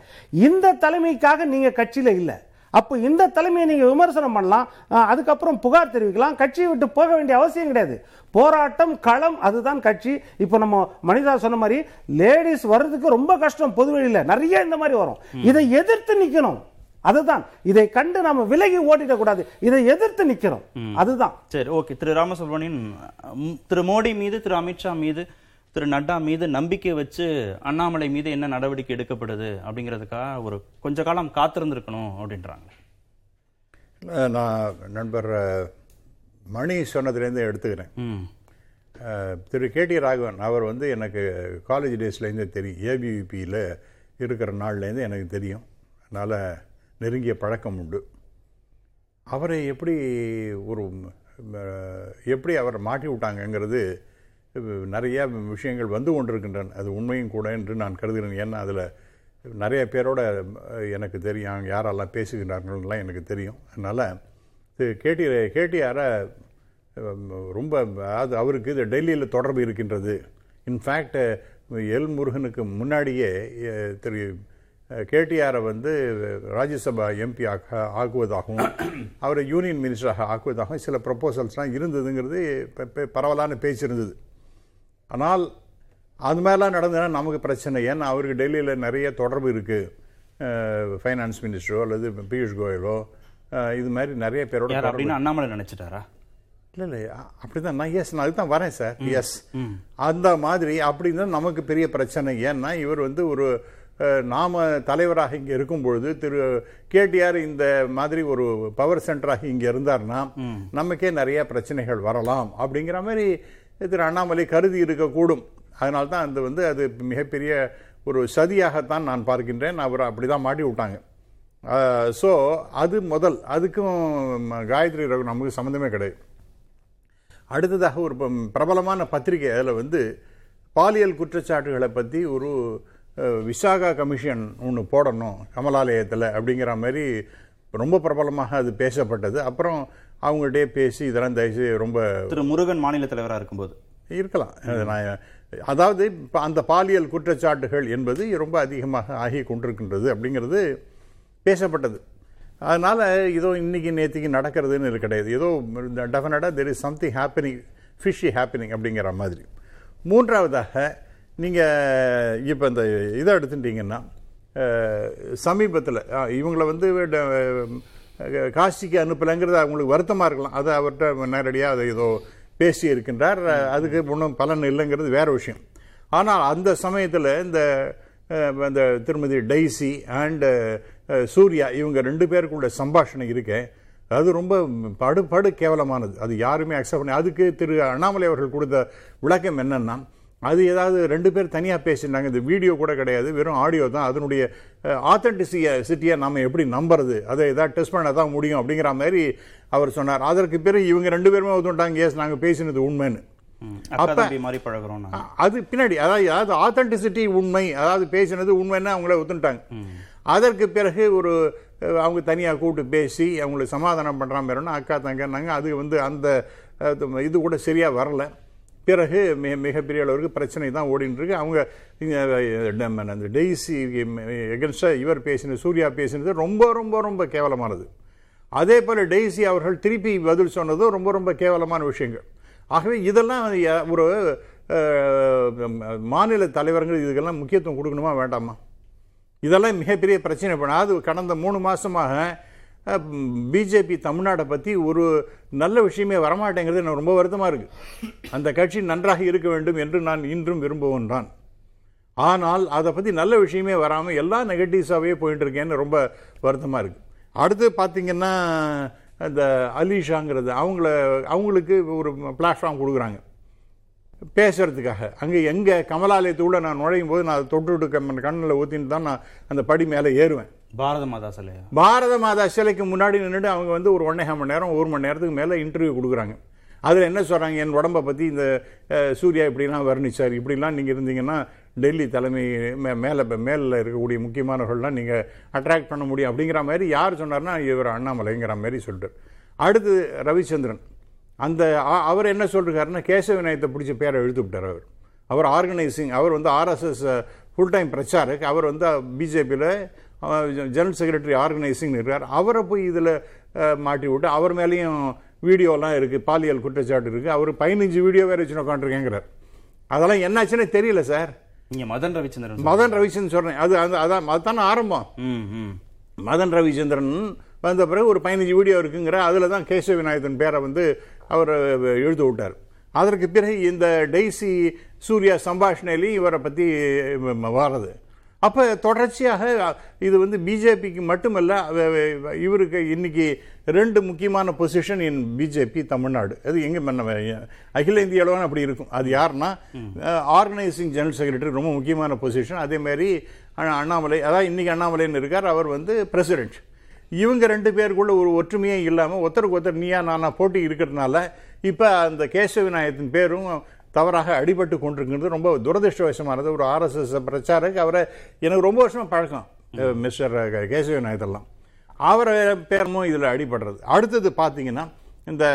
இந்த தலைமைக்காக நீங்க கட்சியில இல்ல. அப்போ இந்த தலைமையை நீங்க விமர்சனம் பண்ணலாம் அதுக்கப்புறம் புகார் தெரிவிக்கலாம். கட்சியை விட்டு போக வேண்டிய அவசியம் கிடையாது. போராட்டம் களம் அதுதான் கட்சி. இப்போ நம்ம மனிதா சொன்ன மாதிரி லேடிஸ் வர்றதுக்கு ரொம்ப கஷ்டம் பொதுவெளியில. நிறைய இந்த மாதிரி வரும். இதை எதிர்த்து நிக்கணும். அதுதான். இதை கண்டு நாம விலகி ஓடிடக் கூடாது. இதை எதிர்த்து நிக்கிறோம். அதுதான். சரி ஓகே. திரு ராமசுப்ரமணியன் திரு மோடி மீது திரு அமித்ஷா மீது திரு நட்டா மீது நம்பிக்கை வச்சு அண்ணாமலை மீது என்ன நடவடிக்கை எடுக்கப்படுது அப்படிங்கிறதுக்காக ஒரு கொஞ்ச காலம் காத்திருந்திருக்கணும் அப்படின்றாங்க. நான் நண்பர் மணி சொன்னதுலேருந்து எடுத்துக்கிறேன். திரு கேடி ராகவன் அவர் வந்து எனக்கு காலேஜ் டேஸ்லேருந்தே தெரியும் ஏபிவிபியில் இருக்கிற நாள்லேருந்து எனக்கு தெரியும். அதனால் நெருங்கிய பழக்கம் உண்டு. அவரை எப்படி ஒரு எப்படி அவர் மாட்டி விட்டாங்கங்கிறது நிறைய விஷயங்கள் வந்து கொண்டிருக்கின்றன. அது உண்மையும் கூட என்று நான் கருதுகிறேன். ஏன்னா அதில் நிறைய பேரோட எனக்கு தெரியும் யாரெல்லாம் பேசுகிறார்கள்லாம் எனக்கு தெரியும். அதனால் கேடி கேடிஆரை ரொம்ப அது அவருக்கு இது டெல்லியில் தொடர்பு இருக்கின்றது. இன்ஃபேக்ட் எல் முருகனுக்கு முன்னாடியே அஹ், திரு கேடிஆரை வந்து ராஜ்யசபா எம்பி ஆக ஆக்குவதாகவும் அவரை யூனியன் மினிஸ்டராக ஆக்குவதாகவும் சில ப்ரப்போசல்ஸ்லாம் இருந்ததுங்கிறது பரவலான பேச்சு இருந்தது. ஆனால் அது மாதிரிலாம் நடந்ததுன்னா நமக்கு பிரச்சனை. ஏன்னா அவருக்கு டெல்லியில் நிறைய தொடர்பு இருக்குது ஃபைனான்ஸ் மினிஸ்டரோ அல்லது பியூஷ் கோயலோ இது மாதிரி நிறைய பேரோட அப்படின்னு அண்ணாமலை நினைச்சிட்டாரா? இல்லை இல்லை அப்படிதான். நான் எஸ் நான் அதுதான் வரேன் சார் எஸ் அந்த மாதிரி அப்படின்னு நமக்கு பெரிய பிரச்சனை. ஏன்னா இவர் வந்து ஒரு நாம தலைவராக இங்கே இருக்கும் பொழுது திரு கேடிஆர் இந்த மாதிரி ஒரு பவர் சென்டராக இங்கே இருந்தார்னா நமக்கே நிறைய பிரச்சனைகள் வரலாம் அப்படிங்கிற மாதிரி திரு அண்ணாமலை கருதி இருக்கக்கூடும். அதனால தான் அது வந்து அது மிகப்பெரிய ஒரு சதியாகத்தான் நான் பார்க்கின்றேன். அவர் அப்படி தான் மாட்டி விட்டாங்க. ஸோ அது முதல். அதுக்கும் காயத்ரி ரகு நமக்கு சம்மந்தமே கிடையாது. அடுத்ததாக ஒரு ப- பிரபலமான பத்திரிகை அதில் வந்து பாலியல் குற்றச்சாட்டுகளை பற்றி ஒரு விசாகா கமிஷன் ஒன்று போடணும் கமலாலயத்தில் அப்படிங்கிற மாதிரி ரொம்ப பிரபலமாக அது பேசப்பட்டது. அப்புறம் அவங்கள்ட்டே பேசி இதெல்லாம் தயவுசெய்து ரொம்ப திரு முருகன் மாநில தலைவரா இருக்கும்போது. இருக்கலாம். நான் அதாவது இப்போ அந்த பாலியல் குற்றச்சாட்டுகள் என்பது ரொம்ப அதிகமாக ஆகி கொண்டிருக்கின்றது அப்படிங்கிறது பேசப்பட்டது. அதனால ஏதோ இன்னைக்கு நேத்திக்கு நடக்கிறதுன்னு இது கிடையாது. ஏதோ டெஃபினட்டாக there is something happening fishy happening அப்படிங்கிற மாதிரி. மூன்றாவதாக நீங்கள் இப்போ இந்த இதை எடுத்துட்டீங்கன்னா சமீபத்தில் இவங்களை வந்து ட- காசிக்கு அனுப்பலைங்கிறது அவங்களுக்கு வருத்தமாக இருக்கலாம். அது அவர்கிட்ட நேரடியாக அதை ஏதோ பேசி இருக்கின்றார். அதுக்கு ஒன்றும் பலன் இல்லைங்கிறது வேறு விஷயம். ஆனால் அந்த சமயத்தில் இந்த இந்த திருமதி டைசி அண்டு சூர்யா இவங்க ரெண்டு பேருக்குள்ள சம்பாஷணை இருக்கேன் அது ரொம்ப படு படு கேவலமானது. அது யாருமே அக்செப்ட் பண்ணி அதுக்கு திரு அண்ணாமலை அவர்கள் கொடுத்த விளக்கம் என்னன்னா அது ஏதாவது ரெண்டு பேர் தனியாக பேசினாங்க. இந்த வீடியோ கூட கிடையாது. வெறும் ஆடியோ தான். அதனுடைய ஆத்தென்டிசிட்டியை நம்ம எப்படி நம்புறது? அதை ஏதாவது டெஸ்ட் பண்ண தான் முடியும் அப்படிங்கிற மாதிரி அவர் சொன்னார். அதற்கு பிறகு இவங்க ரெண்டு பேருமே ஒத்துட்டாங்க எஸ் நாங்கள் பேசினது உண்மைன்னு. ம், அக்கா அப்ப- தம்பி மாதிரி பழகுறோம் அது பின்னாடி அதாவது அதாவது ஆத்தென்டிசிட்டி உண்மை அதாவது பேசினது உண்மைன்னு அவங்கள ஒத்துட்டாங்க அதற்கு பிறகு ஒரு அவங்க தனியாக கூப்பிட்டு பேசி அவங்களை சமாதானம் பண்ணுறாம இருக்கணும் அக்கா தங்கன்னாங்க. அது வந்து அந்த இது கூட சரியாக வரல. பிறகு மிக மிகப்பெரிய அளவுக்கு பிரச்சனை தான் ஓடின்னு அவங்க அந்த டெய்ஸி எகன்ஸ்டாக இவர் பேசினது சூர்யா பேசினது ரொம்ப ரொம்ப ரொம்ப கேவலமானது. அதே போல் டெய்ஸி அவர்கள் திருப்பி பதில் சொன்னதும் ரொம்ப ரொம்ப கேவலமான விஷயங்கள். ஆகவே இதெல்லாம் ஒரு மாநில தலைவர்கள் இதுக்கெல்லாம் முக்கியத்துவம் கொடுக்கணுமா வேண்டாமா? இதெல்லாம் மிகப்பெரிய பிரச்சனை. பண்ண அது கடந்த மூணு மாதமாக பிஜேபி தமிழ்நாட்டை பற்றி ஒரு நல்ல விஷயமே வரமாட்டேங்கிறது எனக்கு ரொம்ப வருத்தமாக இருக்குது அந்த கட்சி நன்றாக இருக்க வேண்டும் என்று நான் இன்றும் விரும்புவன் தான். ஆனால் அதை பற்றி நல்ல விஷயமே வராமல் எல்லா நெகட்டிவ்ஸாகவே போயிட்டு இருக்கேன்னு ரொம்ப வருத்தமாக இருக்குது அடுத்து பார்த்திங்கன்னா அந்த அலிஷாங்கிறது அவங்கள அவங்களுக்கு ஒரு பிளாட்ஃபார்ம் கொடுக்குறாங்க. பேசுகிறதுக்காக அங்கே எங்கே கமலாலயத்துக்குள்ள நான் நுழையும் போது நான் தொட்டு கண்ணில் ஊற்றின்னு தான் நான் அந்த படி மேலே ஏறுவேன். பாரத மாதா சிலை பாரத மாதா சிலைக்கு முன்னாடி நின்றுட்டு அவங்க வந்து ஒரு ஒன்றே மணி நேரம் ஒரு மணி நேரத்துக்கு மேலே இன்டர்வியூ கொடுக்குறாங்க. அதில் என்ன சொல்கிறாங்க என் உடம்பை பற்றி இந்த சூர்யா இப்படிலாம் வர்ணிச்சார். இப்படிலாம் நீங்கள் இருந்தீங்கன்னா டெல்லி தலைமை மே- மேலே மேலில் இருக்கக்கூடிய முக்கியமானவர்கள்லாம் நீங்கள் அட்ராக்ட் பண்ண முடியும். அப்படிங்கிற மாதிரி யார் சொன்னார்னா இவர் அண்ணாமலைங்கிற மாதிரி சொல்லிட்டார். அடுத்து ரவிச்சந்திரன். அந்த அவர் என்ன சொல்கிறாருன்னா கேசவ விநாயகத்தை பிடிச்ச பேரை எழுத்து விட்டார் அவர். அவர் ஆர்கனைசிங் அவர் வந்து ஆர்எஸ்எஸ் ஃபுல் டைம் பிரச்சாரக் அவர் வந்து பிஜேபியில் ஜெனரல் செக்ரட்டரி ஆர்கனைசிங் இருக்கார். அவரை போய் இதில் மாட்டி விட்டு அவர் மேலேயும் வீடியோலாம் இருக்குது பாலியல் குற்றச்சாட்டு இருக்குது அவர் பதினஞ்சு வீடியோ வேறு வச்சு உட்காந்துருக்கேங்கிறார் அதெல்லாம் என்னாச்சுன்னு தெரியல சார். நீங்க மதன் ரவிச்சந்திரன் மதன் ரவிச்சந்திரன் சொல்கிறேன் அது அந்த அதான் அதுதானே ஆரம்பம். ம் ம். மதன் ரவிச்சந்திரன் வந்த பிறகு ஒரு பதினஞ்சு வீடியோ இருக்குங்கிற அதில் தான் கேசவ விநாயகத்தின் பேரை வந்து அவர் எழுத்து விட்டார். அதற்கு பிறகு இந்த டெய்சி சூர்யா சம்பாஷணையிலையும் இவரை பற்றி வாரது. அப்போ தொடர்ச்சியாக இது வந்து பிஜேபிக்கு மட்டுமல்ல இவருக்கு இன்னைக்கு ரெண்டு முக்கியமான பொசிஷன் இன் பிஜேபி தமிழ்நாடு. அது எங்கே நம்ம அகில இந்திய அளவில் அப்படி இருக்கும். அது யாருன்னா ஆர்கனைசிங் ஜெனரல் செக்ரட்டரி ரொம்ப முக்கியமான பொசிஷன் அதே மாதிரி அண்ணா- அண்ணாமலை அதான் இன்னைக்கு அண்ணாமலைன்னு இருக்கார். அவர் வந்து பிரசிடென்ட் இவங்க ரெண்டு பேருக்குள்ள ஒரு ஒற்றுமையே இல்லாமல் ஒருத்தருக்கு ஒருத்தர் நீயா நானா போட்டி இருக்கிறதுனால இப்போ அந்த கேசவ விநாயகத்தின் பேரும் தவறாக அடிபட்டு கொண்டிருக்கிறது. ரொம்ப துரதிருஷ்டவசமானது. ஒரு ஆர்எஸ்எஸ் பிரச்சாரக்கு அவரை எனக்கு ரொம்ப வருஷமாக பழக்கம் மிஸ்டர் கேசவ விநாயகத்தெல்லாம் அவரை பேரமும் இதில் அடிபடுறது. அடுத்தது பார்த்தீங்கன்னா இந்த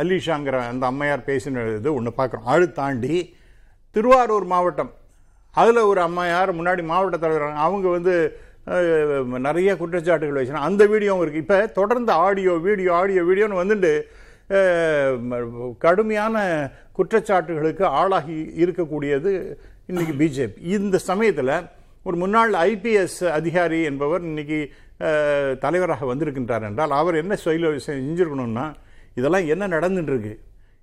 அலிஷாங்கிற அந்த அம்மையார் பேசின இது ஒன்று பார்க்குறோம் அது தாண்டி திருவாரூர் மாவட்டம். அதில் ஒரு அம்மையார் முன்னாடி மாவட்ட தலைவர் அவங்க வந்து நிறைய குற்றச்சாட்டுகள் வச்சுனா அந்த வீடியோவும் இருக்குது இப்போ தொடர்ந்து ஆடியோ வீடியோ ஆடியோ வீடியோன்னு வந்துட்டு கடுமையான குற்றச்சாட்டுகளுக்கு ஆளாகி இருக்கக்கூடியது இன்னைக்கு பிஜேபி இந்த சமயத்தில் ஒரு முன்னாள் ஐபிஎஸ் அதிகாரி என்பவர் இன்னைக்கு அஹ், தலைவராக வந்திருக்கின்றார் என்றால் அவர் என்ன சொல்ல செஞ்சிருக்கணும்னா இதெல்லாம் என்ன நடந்துட்டு இருக்கு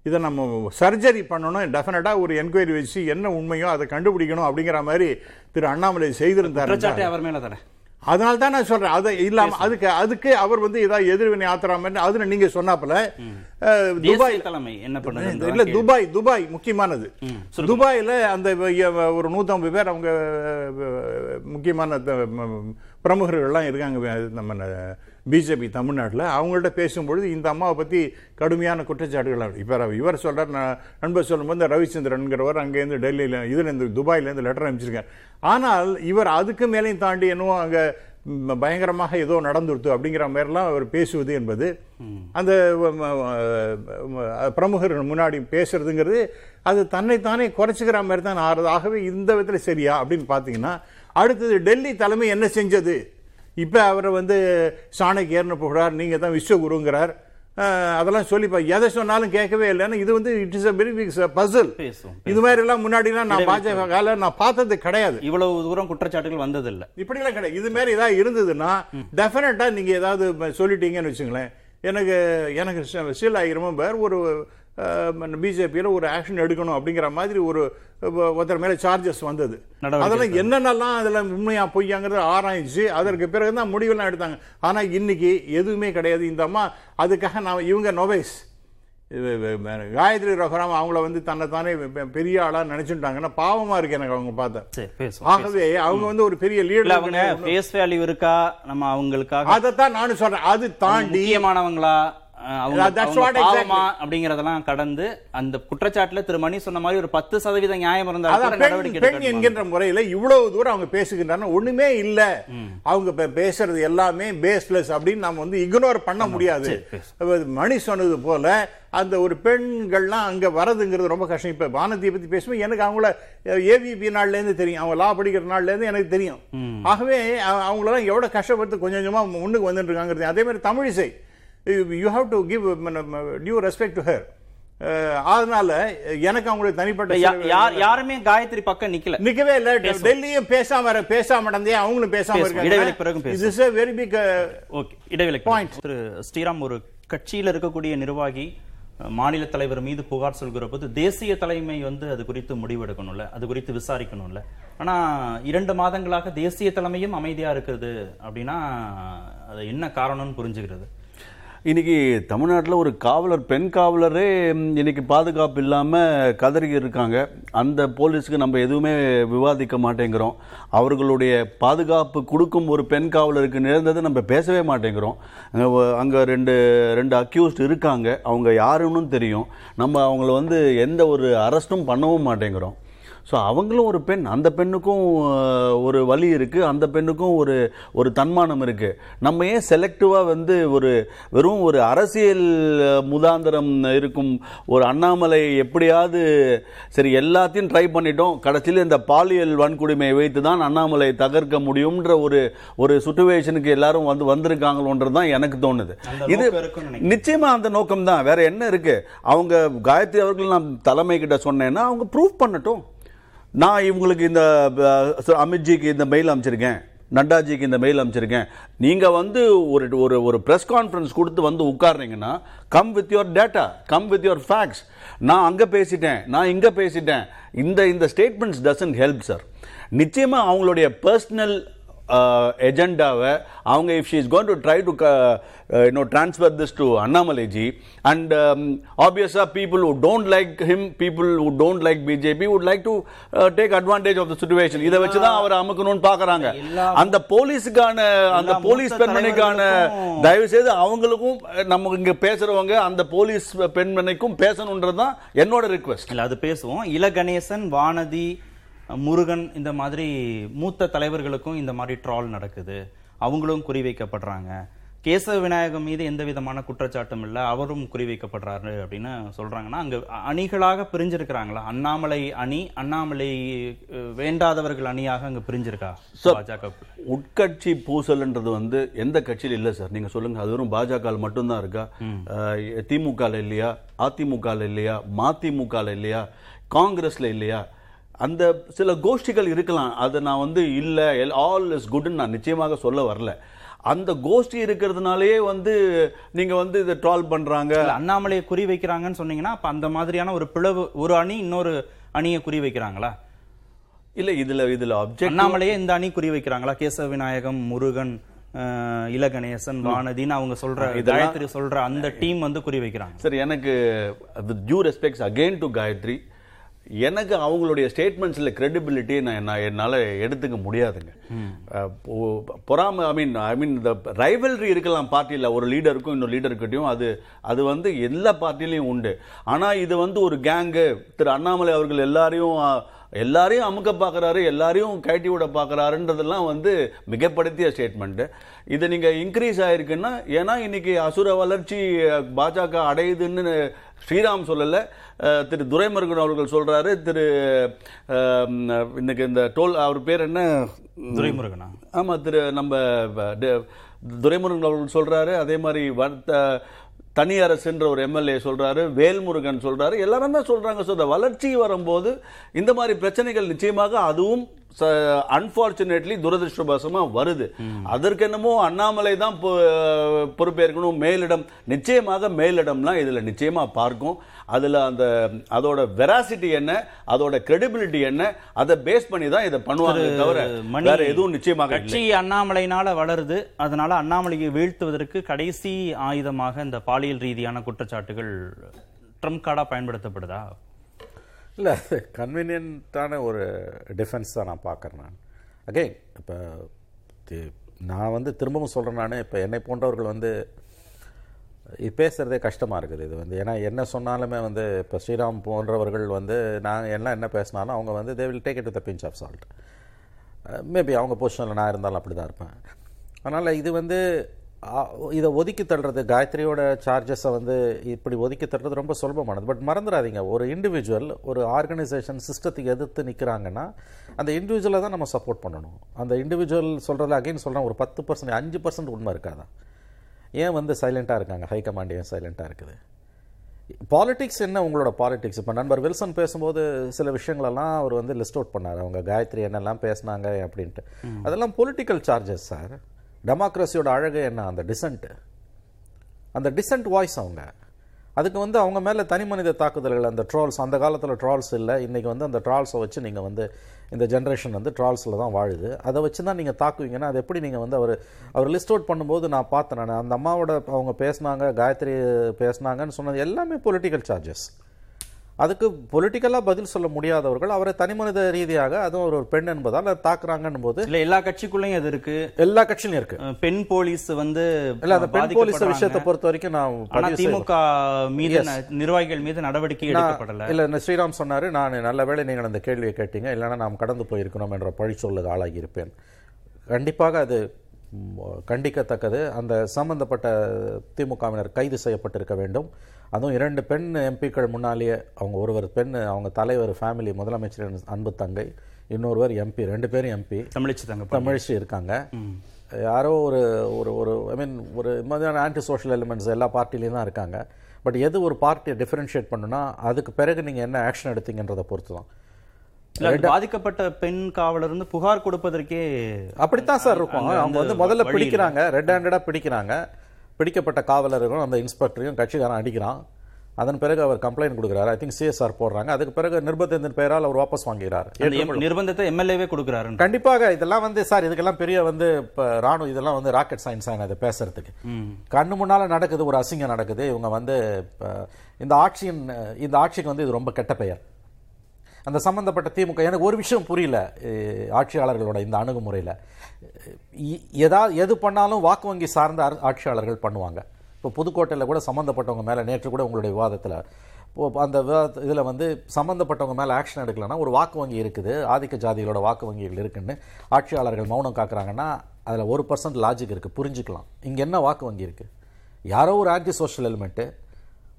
இதை நம்ம சர்ஜரி பண்ணணும் டெஃபினட்டாக ஒரு என்கொயரி வச்சு என்ன உண்மையோ அதை கண்டுபிடிக்கணும் அப்படிங்கிற மாதிரி திரு அண்ணாமலை செய்திருந்தார் அவர் மேல தானே அதனால தான் நான் சொல்றேன். அதை இல்லாம அதுக்கு அதுக்கு அவர் வந்து ஏதாவது எதிர்வினை ஆத்துறாம அதுல நீங்க சொன்னாப்புல துபாய் தலைமை என்ன இல்ல பண்ணுது துபாய் துபாய் முக்கியமானது. துபாயில அந்த ஒரு நூத்தம்பது பேர் அவங்க முக்கியமான பிரமுகர்கள்லாம் இருக்காங்க நம்ம பிஜேபி தமிழ்நாட்டில் அவங்கள்ட்ட பேசும்பொழுது இந்த அம்மாவை பற்றி கடுமையான குற்றச்சாட்டுகள் இப்போ இவர் சொல்கிறார் நான் நண்பர் சொல்லும்போது ரவிச்சந்திரன்கிறவர் அங்கேருந்து டெல்லியில் இதுலேருந்து துபாயிலேருந்து லெட்டர் அனுப்பிச்சிருக்கார். ஆனால் இவர் அதுக்கு மேலேயும் தாண்டி என்னவோ அங்கே பயங்கரமாக ஏதோ நடந்துருத்து அப்படிங்கிற மாதிரிலாம் அவர் பேசுவது என்பது அந்த பிரமுகர் பிரமுகர்கள் முன்னாடி பேசுறதுங்கிறது அது தன்னைத்தானே குறைச்சிக்கிற மாதிரி தான் ஆறுது. ஆகவே இந்த விதத்தில் சரியா அப்படின்னு பார்த்தீங்கன்னா அடுத்தது டெல்லி தலைமை என்ன செஞ்சது? இப்போ அவரை வந்து சாணக்கியர்னு புகழார் நீங்கள் தான் விஸ்வகுருங்கிறார் அதெல்லாம் சொல்லிப்பா எதை சொன்னாலும் கேட்கவே இல்லைன்னா இது வந்து it is a very big puzzle இது மாதிரி எல்லாம் முன்னாடிலாம் நான் பாஜக கால நான் பார்த்தது கிடையாது இவ்வளவு தூரம் குற்றச்சாட்டுகள் வந்ததில்லை இப்படிலாம் கிடையாது இது மாதிரி ஏதாவது இருந்ததுன்னா டெஃபினட்டா நீங்க ஏதாவது சொல்லிட்டீங்கன்னு வச்சுங்களேன் எனக்கு எனக்கு ஸ்டில் ஐ ரிமெம்பர் ஒரு பிஜேபியில் ஒரு ஆக்ஷன் எடுக்கணும் அப்படிங்கிற மாதிரி ஒரு ஒருத்தர் மேலே சார்ஜஸ் வந்தது. அதெல்லாம் என்னென்னலாம் அதில் உண்மையா பொய்யாங்கிறத ஆராய்ச்சி அதற்கு பிறகு தான் முடிவெல்லாம் எடுத்தாங்க. ஆனால் இன்னைக்கு எதுவுமே கிடையாது. இந்த அம்மா அதுக்காக நான் இவங்க இது, காயத்ரி ரகுராம் அவங்கள வந்து தன்னை தானே பெ- பெரிய ஆளா நினைச்சுட்டாங்கன்னா பாவமா இருக்கு எனக்கு அவங்க பார்த்தேன் ஆகவே அவங்க வந்து ஒரு பெரிய இல்ல அவங்க லீடர் ஃபேஸ் வேல்யூ இருக்கா? நம்ம அவங்களுக்காக. அதைத்தான் நானும் சொல்றேன். அது தாண்டி முக்கியமானவங்களா? அப்படிங்கறதெல்லாம் கடந்து அந்த குற்றச்சாட்டுல திரு மணி சொன்ன மாதிரி ஒரு பத்து சதவீத நியாயம் இருந்தா அதான் கூட பெண்? என்கின்ற முறையில இவ்வளவு தூரம் அவங்க பேசுகின்றன ஒண்ணுமே இல்ல. அவங்க பேசுறது எல்லாமே பேஸ்லெஸ் அப்படின்னு நம்ம வந்து இக்னோர் பண்ண முடியாது. மணி சொன்னது போல அந்த ஒரு பெண்கள்லாம் அங்க வரதுங்கிறது ரொம்ப கஷ்டம். இப்ப வானதியை பத்தி பேசும்போது எனக்கு அவங்கள ஏவிபி நாள்ல இருந்து தெரியும். அவங்க லா படிக்கிற நாள்ல இருந்து எனக்கு தெரியும். ஆகவே அவங்களெல்லாம் எவ்வளவு கஷ்டப்பட்டு கொஞ்சம் கொஞ்சமா முன்னுக்கு வந்துட்டு இருக்காங்கிறது. அதே மாதிரி Tamilisai. You have to give due respect to her அதனால எனக்கு அவங்களுடைய தனிப்பட்ட யாருமே காயத்ரி பக்கம் நிக்கல. நிக்கவே இல்ல. டெல்லியும் பேசாம பேசாம நடந்தே அவங்களும் பேசாம பிறகு இருக்காங்க. பேசுவோம். இது இஸ் வெரி பிக் ஓகே இடைவேளை Point. திரு ஸ்ரீராம் ஒரு கட்சியில் இருக்கக்கூடிய நிர்வாகி மாநில தலைவர் மீது புகார் சொல்கிற போது தேசிய தலைமை வந்து அது குறித்து முடிவெடுக்கணும்ல அது குறித்து விசாரிக்கணும்ல. ஆனா இரண்டு மாதங்களாக தேசிய தலைமையும் அமைதியா இருக்குது அப்படின்னா அது என்ன காரணம்னு புரிஞ்சுக்கிறது. இன்றைக்கி தமிழ்நாட்டில் ஒரு காவலர் பெண் காவலரே இன்றைக்கி பாதுகாப்பு இல்லாமல் கதறி இருக்காங்க. அந்த போலீஸ்க்கு நம்ம எதுவுமே விவாதிக்க மாட்டேங்கிறோம். அவர்களுடைய பாதுகாப்பு கொடுக்கும் ஒரு பெண் காவலருக்கு நேர்ந்ததை நம்ம பேசவே மாட்டேங்கிறோம். அங்கே ரெண்டு ரெண்டு அக்யூஸ்ட் இருக்காங்க. அவங்க யாருன்னு தெரியும். நம்ம அவங்கள வந்து எந்த ஒரு அரெஸ்ட்டும் பண்ணவும் மாட்டேங்கிறோம். ஸோ அவங்களும் ஒரு பெண் அந்த பெண்ணுக்கும் ஒரு வலி இருக்குது அந்த பெண்ணுக்கும் ஒரு ஒரு தன்மானம் இருக்குது நம்ம ஏன் செலக்டிவாக வந்து ஒரு வெறும் ஒரு அரசியல் முதாந்திரம் இருக்கும் ஒரு அண்ணாமலை எப்படியாவது சரி எல்லாத்தையும் ட்ரை பண்ணிட்டோம். கடைசியில் இந்த பாலியல் வன்கொடுமையை வைத்து தான் அண்ணாமலை தகர்க்க முடியும்ன்ற ஒரு ஒரு சுச்சுவேஷனுக்கு எல்லாரும் வந்து வந்திருக்காங்களோன்றது தான் எனக்கு தோணுது. இது நோக்கம் இருக்குன்னு நினைக்கிறேன். நிச்சயமா அந்த நோக்கம் தான் வேற என்ன இருக்கு? அவங்க காயத்ரி அவர்கள் நான் தலைமை கிட்ட சொன்னேன்னா அவங்க ப்ரூவ் பண்ணட்டும். நான் இவங்களுக்கு இந்த அமித்ஜிக்கு இந்த மெயில் அமைச்சிருக்கேன் நட்டாஜிக்கு இந்த மெயில் அமைச்சிருக்கேன் நீங்கள் வந்து ஒரு ஒரு ஒரு ப்ரெஸ் கான்ஃபரன்ஸ் கொடுத்து வந்து உட்காருனீங்கன்னா come with your data come with your facts நான் அங்கே பேசிட்டேன் நான் இங்கே பேசிட்டேன். இந்த இந்த ஸ்டேட்மெண்ட்ஸ் டசன்ட் ஹெல்ப் சார் நிச்சயமாக அவங்களுடைய பர்சனல் எஜெண்டாவை அவங்க if she is gone to try to you know transfer this to Annamalai ji and ஆப்வியஸாக people who don't like him people who don't like BJP would like to take advantage of the situation இதை வச்சு தான் அவர் அமுக்கணும்னு பார்க்கறாங்க. அந்த போலீஸுக்கான அந்த police பெண்மணிக்கான தயவு செய்து அவங்களுக்கும் நம்ம இங்க பேசுறவங்க அந்த போலீஸ் பெண்மணிக்கும் பேசணுன்றது தான் என்னோட ரிக்வெஸ்ட் இல்ல அது பேசுவோம். இல கணேசன் வானதி முருகன் இந்த மாதிரி மூத்த தலைவர்களுக்கும் இந்த மாதிரி ட்ரால் நடக்குது. அவங்களும் குறிவைக்கப்படுறாங்க கேசவ விநாயகம் மீது எந்த விதமான குற்றச்சாட்டும் இல்லை. அவரும் குறிவைக்கப்படுறாரு அப்படின்னு சொல்றாங்கன்னா அங்க அணிகளாக பிரிஞ்சிருக்கிறாங்களா? அண்ணாமலை அணி அண்ணாமலை வேண்டாதவர்கள் அணியாக அங்க பிரிஞ்சிருக்கா. பாஜக? உட்கட்சி பூசல்ன்றது வந்து எந்த கட்சியில் இல்லை சார். நீங்க சொல்லுங்க. அது வெறும் பாஜக மட்டும்தான் இருக்கா? திமுக இல்லையா? அதிமுக இல்லையா? மதிமுக இல்லையா? காங்கிரஸ்ல இல்லையா? அந்த சில கோஷ்டிகள் இருக்கலாம். அதை நான் வந்து இல்லை ஆல் இஸ் குட்னு நான் நிச்சயமாக சொல்ல வரல. அந்த கோஷ்டி இருக்கிறதுனாலயே வந்து நீங்க வந்து இதை ட்ரால் பண்றாங்க. இல்ல, அண்ணாமலையை குறி வைக்கிறாங்கன்னு சொன்னீங்கன்னா அப்ப அந்த மாதிரியான ஒரு பிளவு ஒரு அணி இன்னொரு அணியை குறி வைக்கிறாங்களா? இல்ல இதுல இதுல அப்ஜெக்ட் அண்ணாமலையே இந்த அணி குறி வைக்கிறாங்களா? கேசவ விநாயகம் முருகன் இலகணேசன் வானதின்னு அவங்க சொல்ற காயத்ரி சொல்ற அந்த டீம் வந்து குறி வைக்கிறாங்க. சார் எனக்கு due respects again to Gayatri எனக்கு அவங்களுடைய ஸ்டேட்மெண்ட்ஸில் credibility நான் நான் என்னால் எடுத்துக்க முடியாதுங்க. பொறாம ஐ மீன் ஐ மீன் இந்த ரைவல்ரி இருக்கலாம் பார்ட்டியில் ஒரு லீடருக்கும் இன்னொரு லீடருக்கிட்டையும் அது அது வந்து எல்லா பார்ட்டிலையும் உண்டு. ஆனால் இது வந்து ஒரு கேங்கு திரு அண்ணாமலை அவர்கள் எல்லாரையும் எல்லாரையும் அமுக்க பார்க்குறாரு எல்லாரையும் கழட்டி விட பார்க்குறாருன்றதெல்லாம் வந்து மிகப்படுத்திய ஸ்டேட்மெண்ட்டு இது நீங்கள் இன்க்ரீஸ் ஆயிருக்குன்னா ஏன்னா இன்னைக்கு அசுர வளர்ச்சி பாஜக அடையுதுன்னு ஸ்ரீராம் சொல்லலை. திரு துரைமுருகன் அவர்கள் சொல்றாரு. திரு இன்னைக்கு இந்த டோல் அவர் பேர் என்ன? துரைமுருகனா? ஆமா திரு நம்ம துரைமுருகன் அவர்கள் சொல்றாரு. அதே மாதிரி வர்த்த தனி அரசுன்ற ஒரு எம்எல்ஏ சொல்கிறாரு வேல்முருகன் சொல்கிறாரு எல்லாரும் தான் சொல்கிறாங்க ஸோ இந்த வளர்ச்சி வரும்போது இந்த மாதிரி பிரச்சனைகள் நிச்சயமாக அதுவும் அன்பார்ச்சுனேட்லி துரதிருஷ்டவசமா வருது. அதற்கு என்னமோ அண்ணாமலை தான் பொ- பொறுப்பேற்கணும். மேலிடம் நிச்சயமாக மேலிடம்லாம் இதில் நிச்சயமாக பார்க்கும். அதுல அந்த அதோட வெராசிட்டி என்ன அதோட கிரெடிபிலிட்டி என்ன அதை பேஸ் பண்ணி தான் இதை பண்ணுவாங்க தவிர வேற எதுவும் நிச்சயமாக இல்லை. கட்சி அண்ணாமலைனால வளருது. அதனால அண்ணாமலையை வீழ்த்துவதற்கு கடைசி ஆயுதமாக இந்த பாலியல் ரீதியான குற்றச்சாட்டுகள் ட்ரம்ப் கார்டா பயன்படுத்தப்படுதா? இல்லை கன்வீனியன்ட்டான ஒரு டிஃபென்ஸ் தான் நான் பார்க்குறேன் நான். அகைன் இப்போ நான் வந்து திரும்பவும் சொல்கிறேன் நான் இப்போ என்னை போன்றவர்கள் வந்து இது பேசுகிறதே கஷ்டமாக இருக்குது இது வந்து. ஏன்னா என்ன சொன்னாலுமே வந்து இப்போ ஸ்ரீராம் போன்றவர்கள் வந்து நான் எல்லாம் என்ன பேசினாலும் அவங்க வந்து they will take it the pinch of salt maybe அவங்க பொசிஷனில் நான் இருந்தாலும் அப்படி தான் இருப்பேன். அதனால் இது வந்து இதை ஒதுக்கி தள்ளுறது காயத்ரியோட சார்ஜஸை வந்து இப்படி ஒதுக்கி தள்ளுறது ரொம்ப சுலபமானது. பட் மறந்துடாதீங்க ஒரு இண்டிவிஜுவல் ஒரு ஆர்கனைசேஷன் சிஸ்டத்துக்கு எதிர்த்து நிற்கிறாங்கன்னா அந்த இண்டிவிஜுவலை தான் நம்ம சப்போர்ட் பண்ணணும். அந்த இண்டிவிஜுவல் சொல்கிறதுல அகைன் சொல்கிறேன் ஒரு பத்து பர்சன்ட் அஞ்சு பர்சன்ட் உண்மை இருக்காதான் ஏன் வந்து சைலண்ட்டாக இருக்காங்க? ஹை கமாண்ட் ஏன் சைலண்ட்டாக இருக்குது? பாலிடிக்ஸ் என்ன உங்களோட பாலிடிக்ஸ் இப்போ நண்பர் வில்சன் பேசும்போது சில விஷயங்களெல்லாம் அவர் வந்து லிஸ்ட் அவுட் பண்ணார். அவங்க காயத்ரி என்னெல்லாம் பேசுனாங்க அப்படின்ட்டு. அதெல்லாம் பொலிட்டிக்கல் சார்ஜஸ் சார் டெமோக்ரஸியோட அழகு என்ன? அந்த டிசன்ட் அந்த டிசன்ட் வாய்ஸ் அவங்க. அதுக்கு வந்து அவங்க மேலே தனி மனித தாக்குதல்கள் அந்த ட்ரால்ஸ் அந்த காலத்தில் ட்ரால்ஸ் இல்லை. இன்றைக்கி வந்து அந்த ட்ரால்ஸை வச்சு நீங்கள் வந்து இந்த ஜென்ரேஷன் வந்து ட்ரால்ஸில் தான் வாழுது. அதை வச்சு தான் நீங்கள் தாக்குவீங்கன்னா அது எப்படி நீங்கள் வந்து அவர் அவர் லிஸ்ட் அவுட் பண்ணும்போது நான் பார்த்தேன் நான். அந்த அம்மாவோட அவங்க பேசுனாங்க காயத்ரி பேசுனாங்கன்னு சொன்னது எல்லாமே பொலிட்டிக்கல் சார்ஜஸ் அதுக்கு பொலிட்டிக்கலாக பதில் சொல்ல முடியாதவர்கள் அவரை தனிமனித ரீதியாக அதுவும் ஒரு பெண் என்பதால் அதை தாக்குறாங்கன்னும் போது இல்ல எல்லா கட்சிக்குள்ளேயும் அது இருக்கு? எல்லா கட்சியிலும் இருக்கு. பெண் போலீஸ் வந்து இல்ல அந்த பெண் போலீஸ். விஷயத்தை பொறுத்த வரைக்கும் நான் திமுக மீது நிர்வாகிகள் மீது நடவடிக்கை எடுக்கப்படல. இல்ல ஸ்ரீராம் சொன்னாரு நான் நல்ல வேளை நீங்கள் அந்த கேள்வியை கேட்டீங்க இல்லைன்னா நாம் கடந்து போயிருக்கணும் என்ற பழி சொல்லுக்கு ஆளாகி இருப்பேன். கண்டிப்பாக அது கண்டிக்கத்தக்கது. அந்த சம்பந்தப்பட்ட திமுகவினர் கைது செய்யப்பட்டிருக்க வேண்டும். அதுவும் இரண்டு பெண் எம்பிக்கள் முன்னாலேயே அவங்க ஒருவர் பெண் அவங்க தலைவர் ஃபேமிலி முதலமைச்சரின் அன்பு தங்கை இன்னொருவர் எம்பி ரெண்டு பேரும் எம்பி தமிழிச்சு தங்க தமிழிச்சு இருக்காங்க. யாரோ ஒரு ஒரு ஒரு ஐ மீன் ஒரு மாதிரியான ஆன்டி சோஷியல் எலிமெண்ட்ஸ் எல்லா பார்ட்டிலையும் தான் இருக்காங்க. பட் எது ஒரு பார்ட்டியை டிஃபரன்ஷியேட் பண்ணுனா அதுக்கு பிறகு நீங்கள் என்ன ஆக்ஷன் எடுத்தீங்கன்றதை பொறுத்து தான் பாதிக்கப்பட்ட பெண் காவலர் வந்து புகார் கொடுப்பதற்கே அப்படித்தான் சார் இருக்கும். அவங்க வந்து முதல்ல பிடிக்கிறாங்க ரெட் ஹேண்டடாக பிடிக்கிறாங்க. பிடிக்கப்பட்ட காவலர்களும் அந்த இன்ஸ்பெக்டரையும் கட்சிக்காரன் அடிக்கிறான். அதன் பிறகு அவர் கம்ப்ளைண்ட் கொடுக்குறாரு. ஐ திங்க் சிஎஸ்ஆர் போடுறாங்க. அதுக்கு பிறகு நிர்பந்தத்தின் பெயரால் அவர் வாபஸ் வாங்குகிறார் நிர்பந்தத்தை எம்எல்ஏவே கொடுக்குறாரு கண்டிப்பாக இதெல்லாம் வந்து சார் இதுக்கெல்லாம் பெரிய வந்து இப்போ ராணுவ இதெல்லாம் வந்து ராக்கெட் சயின்ஸ் ஆன அதை பேசுறதுக்கு. கண்ணு முன்னால நடக்குது ஒரு அசிங்கம் நடக்குது. இவங்க வந்து இப்ப இந்த ஆட்சியின் இந்த ஆட்சிக்கு வந்து இது ரொம்ப கெட்ட பெயர். அந்த சம்பந்தப்பட்ட திமுக எனக்கு ஒரு விஷயம் புரியல ஆட்சியாளர்களோட இந்த அணுகுமுறையில். ஏதாவது எது பண்ணாலும் வாக்கு வங்கி சார்ந்த ஆட்சியாளர்கள் பண்ணுவாங்க. இப்போ புதுக்கோட்டையில் கூட சம்மந்தப்பட்டவங்க மேலே நேற்று கூட உங்களுடைய விவாதத்தில் இப்போ அந்த விவாத இதில் வந்து சம்மந்தப்பட்டவங்க மேலே ஆக்ஷன் எடுக்கலன்னா ஒரு வாக்கு வங்கி இருக்குது ஆதிக்க ஜாதிகளோட வாக்கு வங்கிகள் இருக்குன்னு ஆட்சியாளர்கள் மௌனம் காக்குறாங்கன்னா அதில் ஒரு பர்சன்ட் லாஜிக் இருக்குது புரிஞ்சுக்கலாம். இங்கே என்ன வாக்கு வங்கி இருக்குது யாரோ ஒரு ஆன்டி சோஷியல் எலிமெண்ட்டு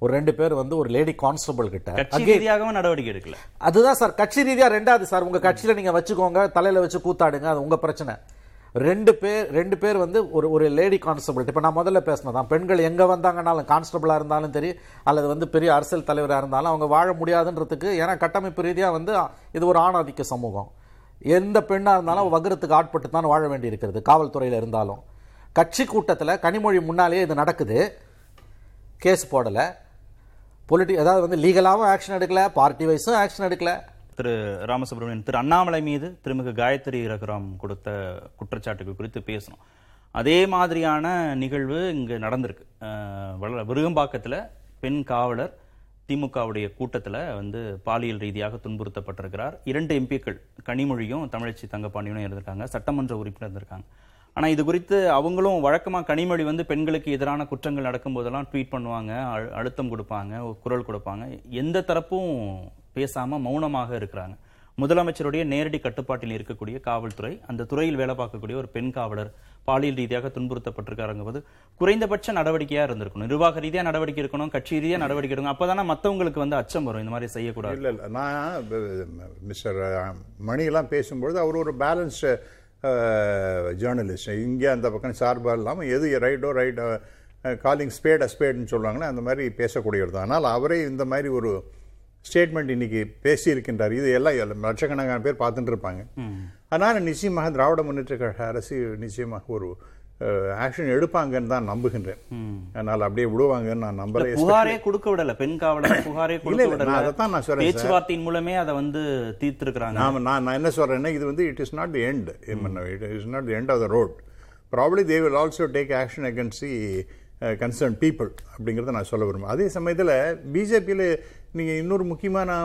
ஒரு ரெண்டு பேர் வந்து ஒரு லேடி கான்ஸ்டபிள் கிட்ட ரீதியாகவும் நடவடிக்கை எடுக்கல. அதுதான் சார் கட்சி ரீதியா ரெண்டாவது சார் உங்க கட்சியில நீங்க வச்சுக்கோங்க தலையில வச்சு கூத்தாடுங்க அது உங்க பிரச்சனை. ரெண்டு பேர் ரெண்டு பேர் வந்து ஒரு ஒரு லேடி கான்ஸ்டபிள் இப்போ நான் முதல்ல பேசினதான் பெண்கள் எங்கே வந்தாங்கனாலும் கான்ஸ்டபிளாக இருந்தாலும் சரி அல்லது வந்து பெரிய அரசியல் தலைவராக இருந்தாலும் அவங்க வாழ முடியாதுன்றதுக்கு ஏன்னா கட்டமைப்பு ரீதியாக வந்து இது ஒரு ஆணாதிக்க சமூகம். எந்த பெண்ணாக இருந்தாலும் வகுரத்துக்கு ஆட்பட்டு தான் வாழ வேண்டி இருக்கிறது இருந்தாலும். கட்சி கூட்டத்தில் கனிமொழி முன்னாலேயே இது நடக்குது. கேஸ் போடலை. பொலிட்டி அதாவது வந்து லீகலாகவும் ஆக்ஷன் எடுக்கலை பார்ட்டி வைஸும் ஆக்ஷன் எடுக்கல. திரு ராமசுப்ரமணியன் திரு அண்ணாமலை மீது திருமிகு காயத்ரி ரகுராம் கொடுத்த குற்றச்சாட்டுகள் குறித்து பேசணும். அதே மாதிரியான நிகழ்வு இங்கு நடந்திருக்கு. அஹ், வள- பெண் காவலர் திமுகவுடைய கூட்டத்தில் வந்து பாலியல் ரீதியாக துன்புறுத்தப்பட்டிருக்கிறார். இரண்டு எம்பிக்கள் கனிமொழியும் தமிழச்சி தங்கப்பாண்டியனும் இருந்திருக்காங்க சட்டமன்ற உறுப்பினர் இருந்திருக்காங்க. ஆனால் இது குறித்து அவங்களும் வழக்கமாக கனிமொழி வந்து பெண்களுக்கு எதிரான குற்றங்கள் நடக்கும் போதெல்லாம் ட்வீட் பண்ணுவாங்க அழு- அழுத்தம் கொடுப்பாங்க குரல் கொடுப்பாங்க. எந்த தரப்பும் பேசாமல் மௌனமாக இருக்கிறாங்க. முதலமைச்சருடைய நேரடி கட்டுப்பாட்டில் இருக்கக்கூடிய காவல்துறை அந்த துறையில் வேலை பார்க்கக்கூடிய ஒரு பெண் காவலர் பாலியல் ரீதியாக துன்புறுத்தப்பட்டிருக்காருங்க போது குறைந்தபட்ச நடவடிக்கையா இருந்திருக்கணும். நிர்வாக ரீதியா நடவடிக்கை இருக்கணும் கட்சி ரீதியா நடவடிக்கை எடுக்கணும். அப்பதானே மற்றவங்களுக்கு வந்து அச்சம் வரும். இந்த மாதிரி செய்யக்கூடாது. இல்லை இல்லை. நான் மிஸ்டர் மணியெல்லாம் பேசும்பொழுது அவர் ஒரு பேலன்ஸ்டு ஜேர்னலிஸ்ட் இங்கே அந்த பக்கம் சார்பாக இல்லாமல் எது ரைட்டோ ரைட் காலிங் ஸ்பேட் ஸ்பேட்னு சொல்லுவாங்களே அந்த மாதிரி பேசக்கூடியவர் தான். ஆனால் அவரே இந்த மாதிரி ஒரு ஸ்டேட்மெண்ட் இன்னைக்கு பேசியிருக்கின்றார். இது எல்லாம் எல்லாம் லட்சக்கணக்கான பேர் பார்த்துட்டு இருப்பாங்க. அதனால் நிச்சயமாக திராவிட முன்னேற்ற கழக அரசு நிச்சயமாக ஒரு ஆக்ஷன் எடுப்பாங்கன்னு தான் நம்புகின்றேன். அதனால் அப்படியே விடுவாங்கன்னு நான் நம்பல. புகாரே கொடுக்க விடல. பெண் காவலர் புகாரே கொடுக்க விடல. அதைத்தான் நான் சொல்றேன். பேச்சுவார்த்தையின் மூலமே அதை வந்து தீர்த்திருக்கிறாங்க. நான் நான் என்ன சொல்றேன்னா இது வந்து it is not the end it is not the end of the road probably they will also take action against the concern people அப்படிங்கிறத நான் சொல்ல விரும்புகிறேன் அதே சமயத்தில் பிஜேபியில் நீங்கள் இன்னொரு முக்கியமான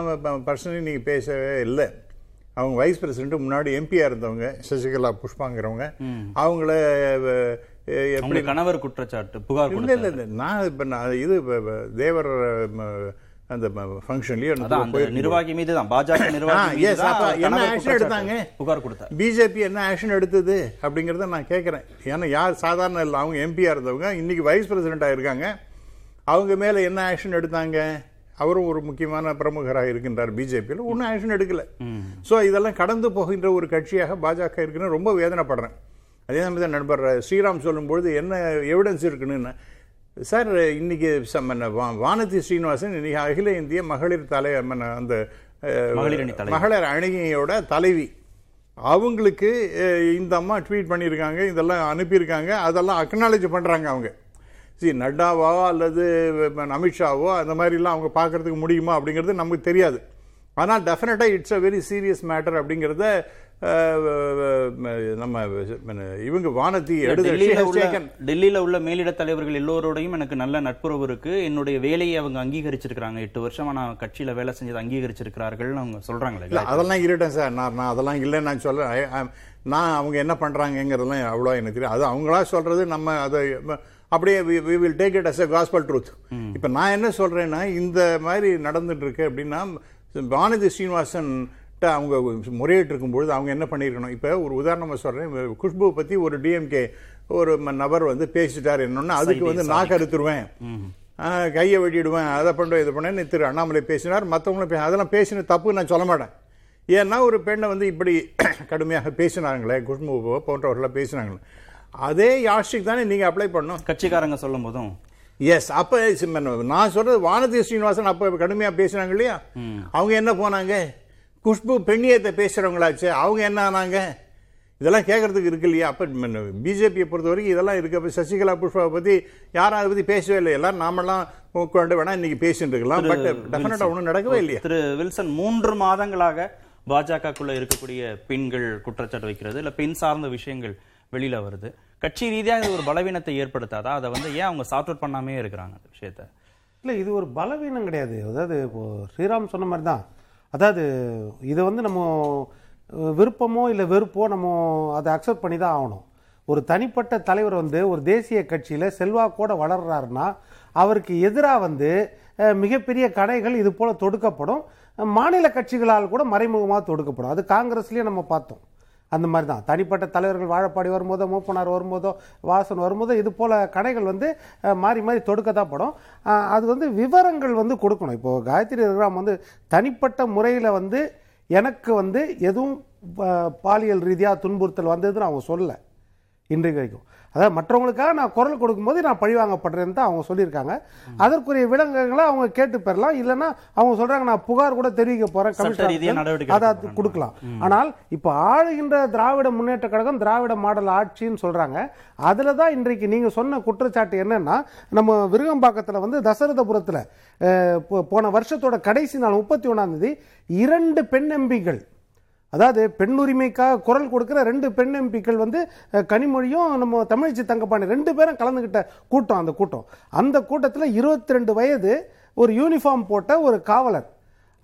பர்சனையும் நீங்கள் பேசவே இல்லை. அவங்க வைஸ் பிரசிடென்ட் முன்னாடி எம்பியாக இருந்தவங்க சசிகலா புஷ்பாங்கிறவங்க அவங்கள எப்படி கணவர் குற்றச்சாட்டு புகார் இல்லை. இல்லை இல்லை. நான் இப்போ நான் இது தேவர் அந்த ஃபங்க்ஷன்லேயே அதான் அந்த நிர்வாகி மீது தான் பாஜக <coughs> நிர்வாகி என்ன குற்றச்சாட்டு எடுத்தாங்க? புகார் கொடுத்தார். பிஜேபி என்ன ஆக்ஷன் எடுத்தது அப்படிங்கிறத நான் கேட்குறேன் ஏன்னா யார் சாதாரண இல்லை அவங்க எம்பியாக இருந்தவங்க இன்னைக்கு வைஸ் பிரசிடெண்ட்டாக இருக்காங்க. அவங்க மேலே என்ன ஆக்ஷன் எடுத்தாங்க? அவரும் ஒரு முக்கியமான பிரமுகராக இருக்கின்றார் பிஜேபியில். ஒன்றும் ஆக்ஷன் எடுக்கல. ஸோ இதெல்லாம் கடந்து போகின்ற ஒரு கட்சியாக பாஜக இருக்குன்னு ரொம்ப வேதனைப்படுறேன். அதே சமயத்தில் நண்பர் ஸ்ரீராம் சொல்லும்பொழுது என்ன எவிடன்ஸ் இருக்குன்னு சார் இன்னைக்கு வானதி ஸ்ரீனிவாசன் இன்னைக்கு அகில இந்திய மகளிர் தலை மன்ன, அந்த மகளிர் அணியோட தலைவி. அவங்களுக்கு இந்த அம்மா ட்வீட் பண்ணியிருக்காங்க இதெல்லாம் அனுப்பியிருக்காங்க அதெல்லாம் அக்னாலேஜ் பண்ணுறாங்க அவங்க. சரி நட்டாவோ அல்லது அமித்ஷாவோ அந்த மாதிரிலாம் அவங்க பார்க்கறதுக்கு முடியுமா அப்படிங்கிறது நமக்கு தெரியாது. ஆனால் டெஃபினட்டாக it's a very serious matter அப்படிங்கிறத நம்ம இவங்க வானதி டெல்லியில உள்ள மேலிட தலைவர்கள் எல்லோரோடையும் எனக்கு நல்ல நட்புறவு இருக்கு. என்னுடைய வேலையை அவங்க அங்கீகரிச்சிருக்காங்க எட்டு வருஷமா நான் கட்சியில வேலை செஞ்சதை அங்கீகரிச்சிருக்கிறார்கள் அவங்க சொல்றாங்களே இல்ல அதெல்லாம் இருக்கட்டும் சார். நான் நான் அதெல்லாம் இல்லைன்னு நான் சொல்ல நான் அவங்க என்ன பண்றாங்கங்கிறதெல்லாம் அவ்வளோ எனக்கு தெரியும் அது அவங்களா சொல்றது நம்ம அதை அப்படியே we will take it as a gospel truth இப்போ நான் என்ன சொல்றேன்னா இந்த மாதிரி நடந்துட்டு இருக்கு அப்படின்னா வானதி ஸ்ரீனிவாசன் ட்ட அவங்க முறையிட்டு இருக்கும்பொழுது அவங்க என்ன பண்ணியிருக்கணும்? இப்போ ஒரு உதாரணமா சொல்றேன் குஷ்புவை பத்தி ஒரு டிஎம்கே ஒரு நபர் வந்து பேசிட்டார் என்னன்னா அதுக்கு வந்து நாக்கு அறுத்துருவேன் ஆஹ் கையை வெட்டிடுவேன் அதை பண்ணுவேன் இதை பண்ணேன்னு திரு அண்ணாமலை பேசினார். மற்றவங்களும் அதெல்லாம் பேசின தப்பு நான் சொல்ல மாட்டேன். ஏன்னா ஒரு பெண்ணை வந்து இப்படி <coughs> கடுமையாக பேசினாங்களே குஷ்பு போன்றவர்களாம் பேசினாங்களே. அதே யாஷிக் தானே நீங்கள் அப்ளை பண்ணணும். கட்சிக்காரங்க சொல்லும் போதும் எஸ் அப்போ நான் சொல்றது வானதி ஸ்ரீனிவாசன் அப்போ கடுமையாக பேசினாங்க இல்லையா? அவங்க என்ன போனாங்க? குஷ்பு பெண்ணியத்தை பேசுகிறவங்களாச்சே அவங்க என்ன ஆனாங்க? இதெல்லாம் கேட்கறதுக்கு இருக்கு இல்லையா? அப்போ பிஜேபியை பொறுத்த வரைக்கும் இதெல்லாம் இருக்கு. அப்போ சசிகலா புஷ்பாவை பற்றி யாரும் அதை பற்றி பேசவே இல்லை. எல்லாரும் நாமெல்லாம் உட்காந்து வேணா இன்னைக்கு பேசிட்டு இருக்கலாம். பட் டெஃபினட்டாக ஒன்றும் நடக்கவே இல்லையா. திரு வில்சன் மூன்று மாதங்களாக பாஜகக்குள்ள இருக்கக்கூடிய பெண்கள் குற்றச்சாட்டு வைக்கிறது இல்ல பெண் சார்ந்த விஷயங்கள் வெளியில வருது. கட்சி ரீதியாக இது ஒரு பலவீனத்தை ஏற்படுத்தாதா? அதை வந்து ஏன் அவங்க சார்ட் அவுட் பண்ணாமே இருக்கிறாங்க அந்த விஷயத்த? இல்லை இது ஒரு பலவீனம் கிடையாது. அதாவது இப்போ ஸ்ரீராம் சொன்ன மாதிரி தான் அதாவது இதை வந்து நம்ம விருப்பமோ இல்லை வெறுப்போ நம்ம அதை அக்செப்ட் பண்ணி தான் ஆகணும். ஒரு தனிப்பட்ட தலைவர் வந்து ஒரு தேசிய கட்சியில் செல்வாக்கோட வளர்றாருன்னா அவருக்கு எதிராக வந்து மிகப்பெரிய கடைகள் இது போல் தொடுக்கப்படும். மாநில கட்சிகளால் கூட மறைமுகமாக தொடுக்கப்படும். அது காங்கிரஸ்லேயே நம்ம பார்த்தோம். அந்த மாதிரி தான். தனிப்பட்ட தலைவர்கள் வாழப்பாடி வரும்போதோ மூப்பனார் வரும்போதோ வாசன் வரும்போதோ இது போல் கடைகள் வந்து மாறி மாறி தொடுக்க தான் படும். அது வந்து விவரங்கள் வந்து கொடுக்கணும். இப்போ காயத்ரி ரகுராம் வந்து தனிப்பட்ட முறையில் வந்து எனக்கு வந்து எதுவும் பாலியல் ரீதியாக துன்புறுத்தல் வந்ததுன்னு அவங்க சொல்லலை. இன்றைக்கு வரைக்கும். அதாவது மற்றவங்களுக்காக நான் குரல் கொடுக்கும்போது நான் பழிவாங்கப்படுறேன்னு தான் அவங்க சொல்லியிருக்காங்க. அதற்குரிய விலங்குகளை அவங்க கேட்டு பெறலாம். இல்லைன்னா அவங்க சொல்றாங்க நான் புகார் கூட தெரிவிக்க போறேன். சட்ட ரீதியா நடவடிக்கை அதை எடுக்க போறேன். கொடுக்கலாம். ஆனால் இப்போ ஆளுகின்ற திராவிட முன்னேற்ற கழகம் திராவிட மாடல் ஆட்சின்னு சொல்றாங்க. அதுல தான் இன்றைக்கு நீங்க சொன்ன குற்றச்சாட்டு என்னன்னா நம்ம விருகம்பாக்கத்துல வந்து தசரதபுரத்துல போன வருஷத்தோட கடைசி நாள் முப்பத்தி ஒண்ணாம் தேதி இரண்டு பெண் எம்பிகள் அதாவது பெண் உரிமைக்காக குரல் கொடுக்கிற ரெண்டு பெண் எம்பிக்கள் வந்து கனிமொழியும் நம்ம தமிழிச்சி தங்கப்பாண்டி ரெண்டு பேரும் கலந்துக்கிட்ட கூட்டம் அந்த கூட்டம். அந்த கூட்டத்தில் இருபத்தி ரெண்டு வயது ஒரு யூனிஃபார்ம் போட்ட ஒரு காவலர்.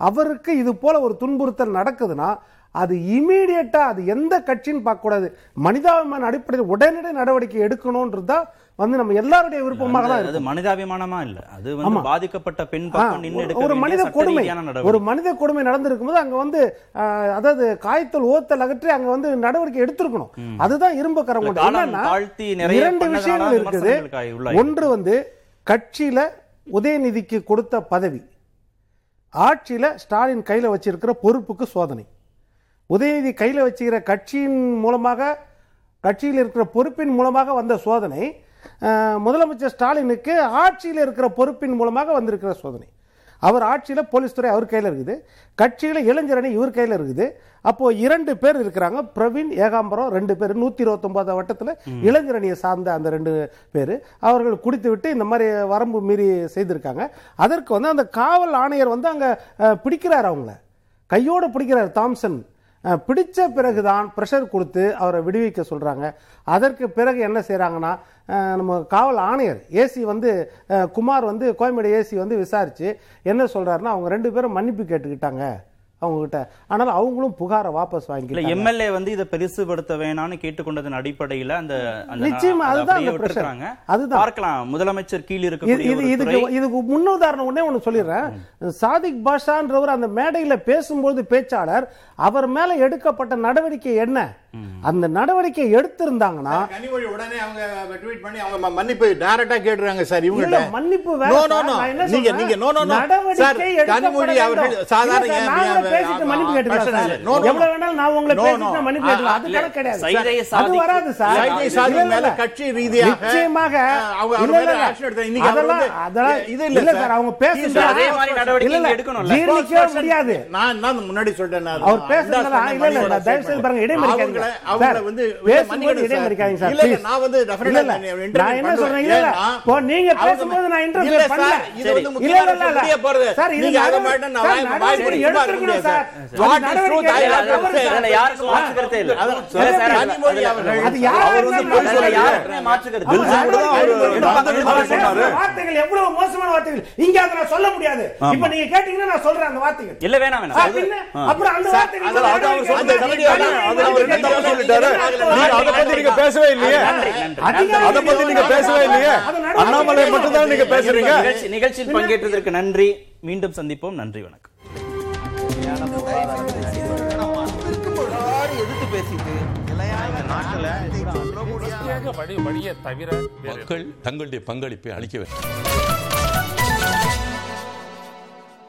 அவருக்கு இது போல ஒரு துன்புறுத்தல் நடக்குதுன்னா அது இமீடியட்டா அது எந்த கட்சின்னு பார்க்கக்கூடாது. மனிதாபிமான அடிப்படையில் உடனடி நடவடிக்கை எடுக்கணும்ன்றது தான் வந்து நம்ம எல்லாருடைய விருப்பமாக தான் அது மனிதாபிமானமா இல்ல. அது வந்து. பாதிக்கப்பட்ட பெண் ஒரு- மனித கொடுமை. ஒரு மனித கொடுமை நடந்திருக்கும் போது அங்க வந்து அதாவது காய்த்தல் ஓத்தல் அகற்றி அங்க வந்து நடவடிக்கை எடுத்திருக்கணும். அதுதான் இரும்பு கரம் தாழ்த்தி இரண்டு விஷயங்கள் இருக்குது. ஒன்று வந்து கட்சியில உதயநிதிக்கு கொடுத்த பதவி ஆட்சியில ஸ்டாலின் கையில வச்சிருக்கிற பொறுப்புக்கு சோதனை. உதயநிதி கையில் வச்சுக்கிற கட்சியின் மூலமாக கட்சியில் இருக்கிற பொறுப்பின் மூலமாக வந்த சோதனை முதலமைச்சர் ஸ்டாலினுக்கு ஆட்சியில் இருக்கிற பொறுப்பின் மூலமாக வந்திருக்கிற சோதனை. அவர் ஆட்சியில் போலீஸ் துறை அவர் கையில் இருக்குது. கட்சியில் இளைஞரணி இவர் கையில் இருக்குது. அப்போ இரண்டு பேர் இருக்கிறாங்க. பிரவீன் ஏகாம்பரம் ரெண்டு பேர். நூற்றி இருபத்தொன்பது வட்டத்தில் இளைஞரணியை சார்ந்த அந்த ரெண்டு பேர். அவர்கள் குடித்து விட்டு இந்த மாதிரி வரம்பு மீறி செய்திருக்காங்க. அதற்கு வந்து அந்த காவல் ஆணையர் வந்து அங்கே பிடிக்கிறார் அவங்கள. கையோட பிடிக்கிறார் தாம்சன். பிடித்த பிறகு பிறகுதான் ப்ரெஷர் கொடுத்து அவரை விடுவிக்க சொல்கிறாங்க அதற்கு பிறகு என்ன செய்கிறாங்கன்னா நம்ம காவல் ஆணையர் ஏசி வந்து குமார் வந்து கோயம்பேடு ஏசி வந்து விசாரித்து என்ன சொல்கிறாருன்னா அவங்க ரெண்டு பேரும் மன்னிப்பு கேட்டுக்கிட்டாங்க. அவங்க கிட்ட ஆனால் அவங்களும் புகாரை வாபஸ் வாங்கிக்கிட்டாங்க. எம்எல்ஏ வந்து இதை பெருசுபடுத்த வேணாம்னு கேட்டுக்கொண்டதன் அடிப்படையில அந்த நிச்சயமா, அதை அதுதான். அதுதான். பார்க்கலாம் முதலமைச்சர் கீழ் இருக்கக்கூடிய இது இதுக்கு இதுக்கு முன்னுதாரணம் ஒண்ணே ஒன்று சொல்லிடுறேன். சாதிக் பாஷான்றவர் அந்த மேடையில பேசும்போது பேச்சாளர் அவர் மேல எடுக்கப்பட்ட நடவடிக்கை என்ன? அந்த நடவடிக்கை எடுத்திருந்தாங்கன்னா கனிமொழி உடனே அவங்க ட்வீட் பண்ணி அவங்க ம- மன்னிப்பு டைரக்டா கேட்டுறாங்க சார் இவங்க மன்னிப்பு நீங்க சொல்றேன்? நீங்க நோ நோ நடவடிக்கை கனிமொழி அவர்கள். சாதாரண பேசிட்டு மன்னிப்பு. எவ்வளவு வேணாலும் நான் உங்களை பேசிட்டு அது கணக்கு கிடையாது அது சாதிக்கு- வராது சார் சைதை சாதி இல்ல, இல்ல, மேல இல்ல. கட்சி ரீதியாக நிச்சயமாக அவங்க action எடுத்தாங்க. இன்னைக்கு அதெல்லாம் அதெல்லாம் இது இல்ல சார் அவங்க பேசுறது அதே மாதிரி நடவடிக்கை எடுக்கணும்ல. ஜீரணிக்கவே முடியாது நான் நான் முன்னாடி நான். அவர் பேசுறதெல்லாம் இல்ல, இல்ல, மணியோட தயவு செய்து statement. பாருங்க, இடைமறிக்காதீங்க. வார்த்தைகள் எவ்வளவு மோசமான வார்த்தைகள்? இங்க அதை நான் சொல்ல முடியாது. இப்ப நீங்க கேட்டீங்கன்னா நான் சொல்றேன் அந்த வார்த்தைகள். இல்ல வேணாம் வேணாம். அப்புறம் அந்த வார்த்தைகள் தப்பு சொல்லிட்டாரு? நீங்க அதை பத்தி நீங்க பேசவே இல்லையே. நன்றி நன்றி. அதிகாரி அதை பத்தி நீங்க பேசவே இல்லையே. அண்ணாமலை மட்டும் தான் நீங்க பேசுறீங்க? நிகழ்ச்சி நிகழ்ச்சியில் பங்கேற்றதற்கு நன்றி. மீண்டும் சந்திப்போம். நன்றி வணக்கம். எதிர்த்து பேசிட்டு மக்கள் தங்களுடைய பங்களிப்பை அளிக்க வேண்டும்.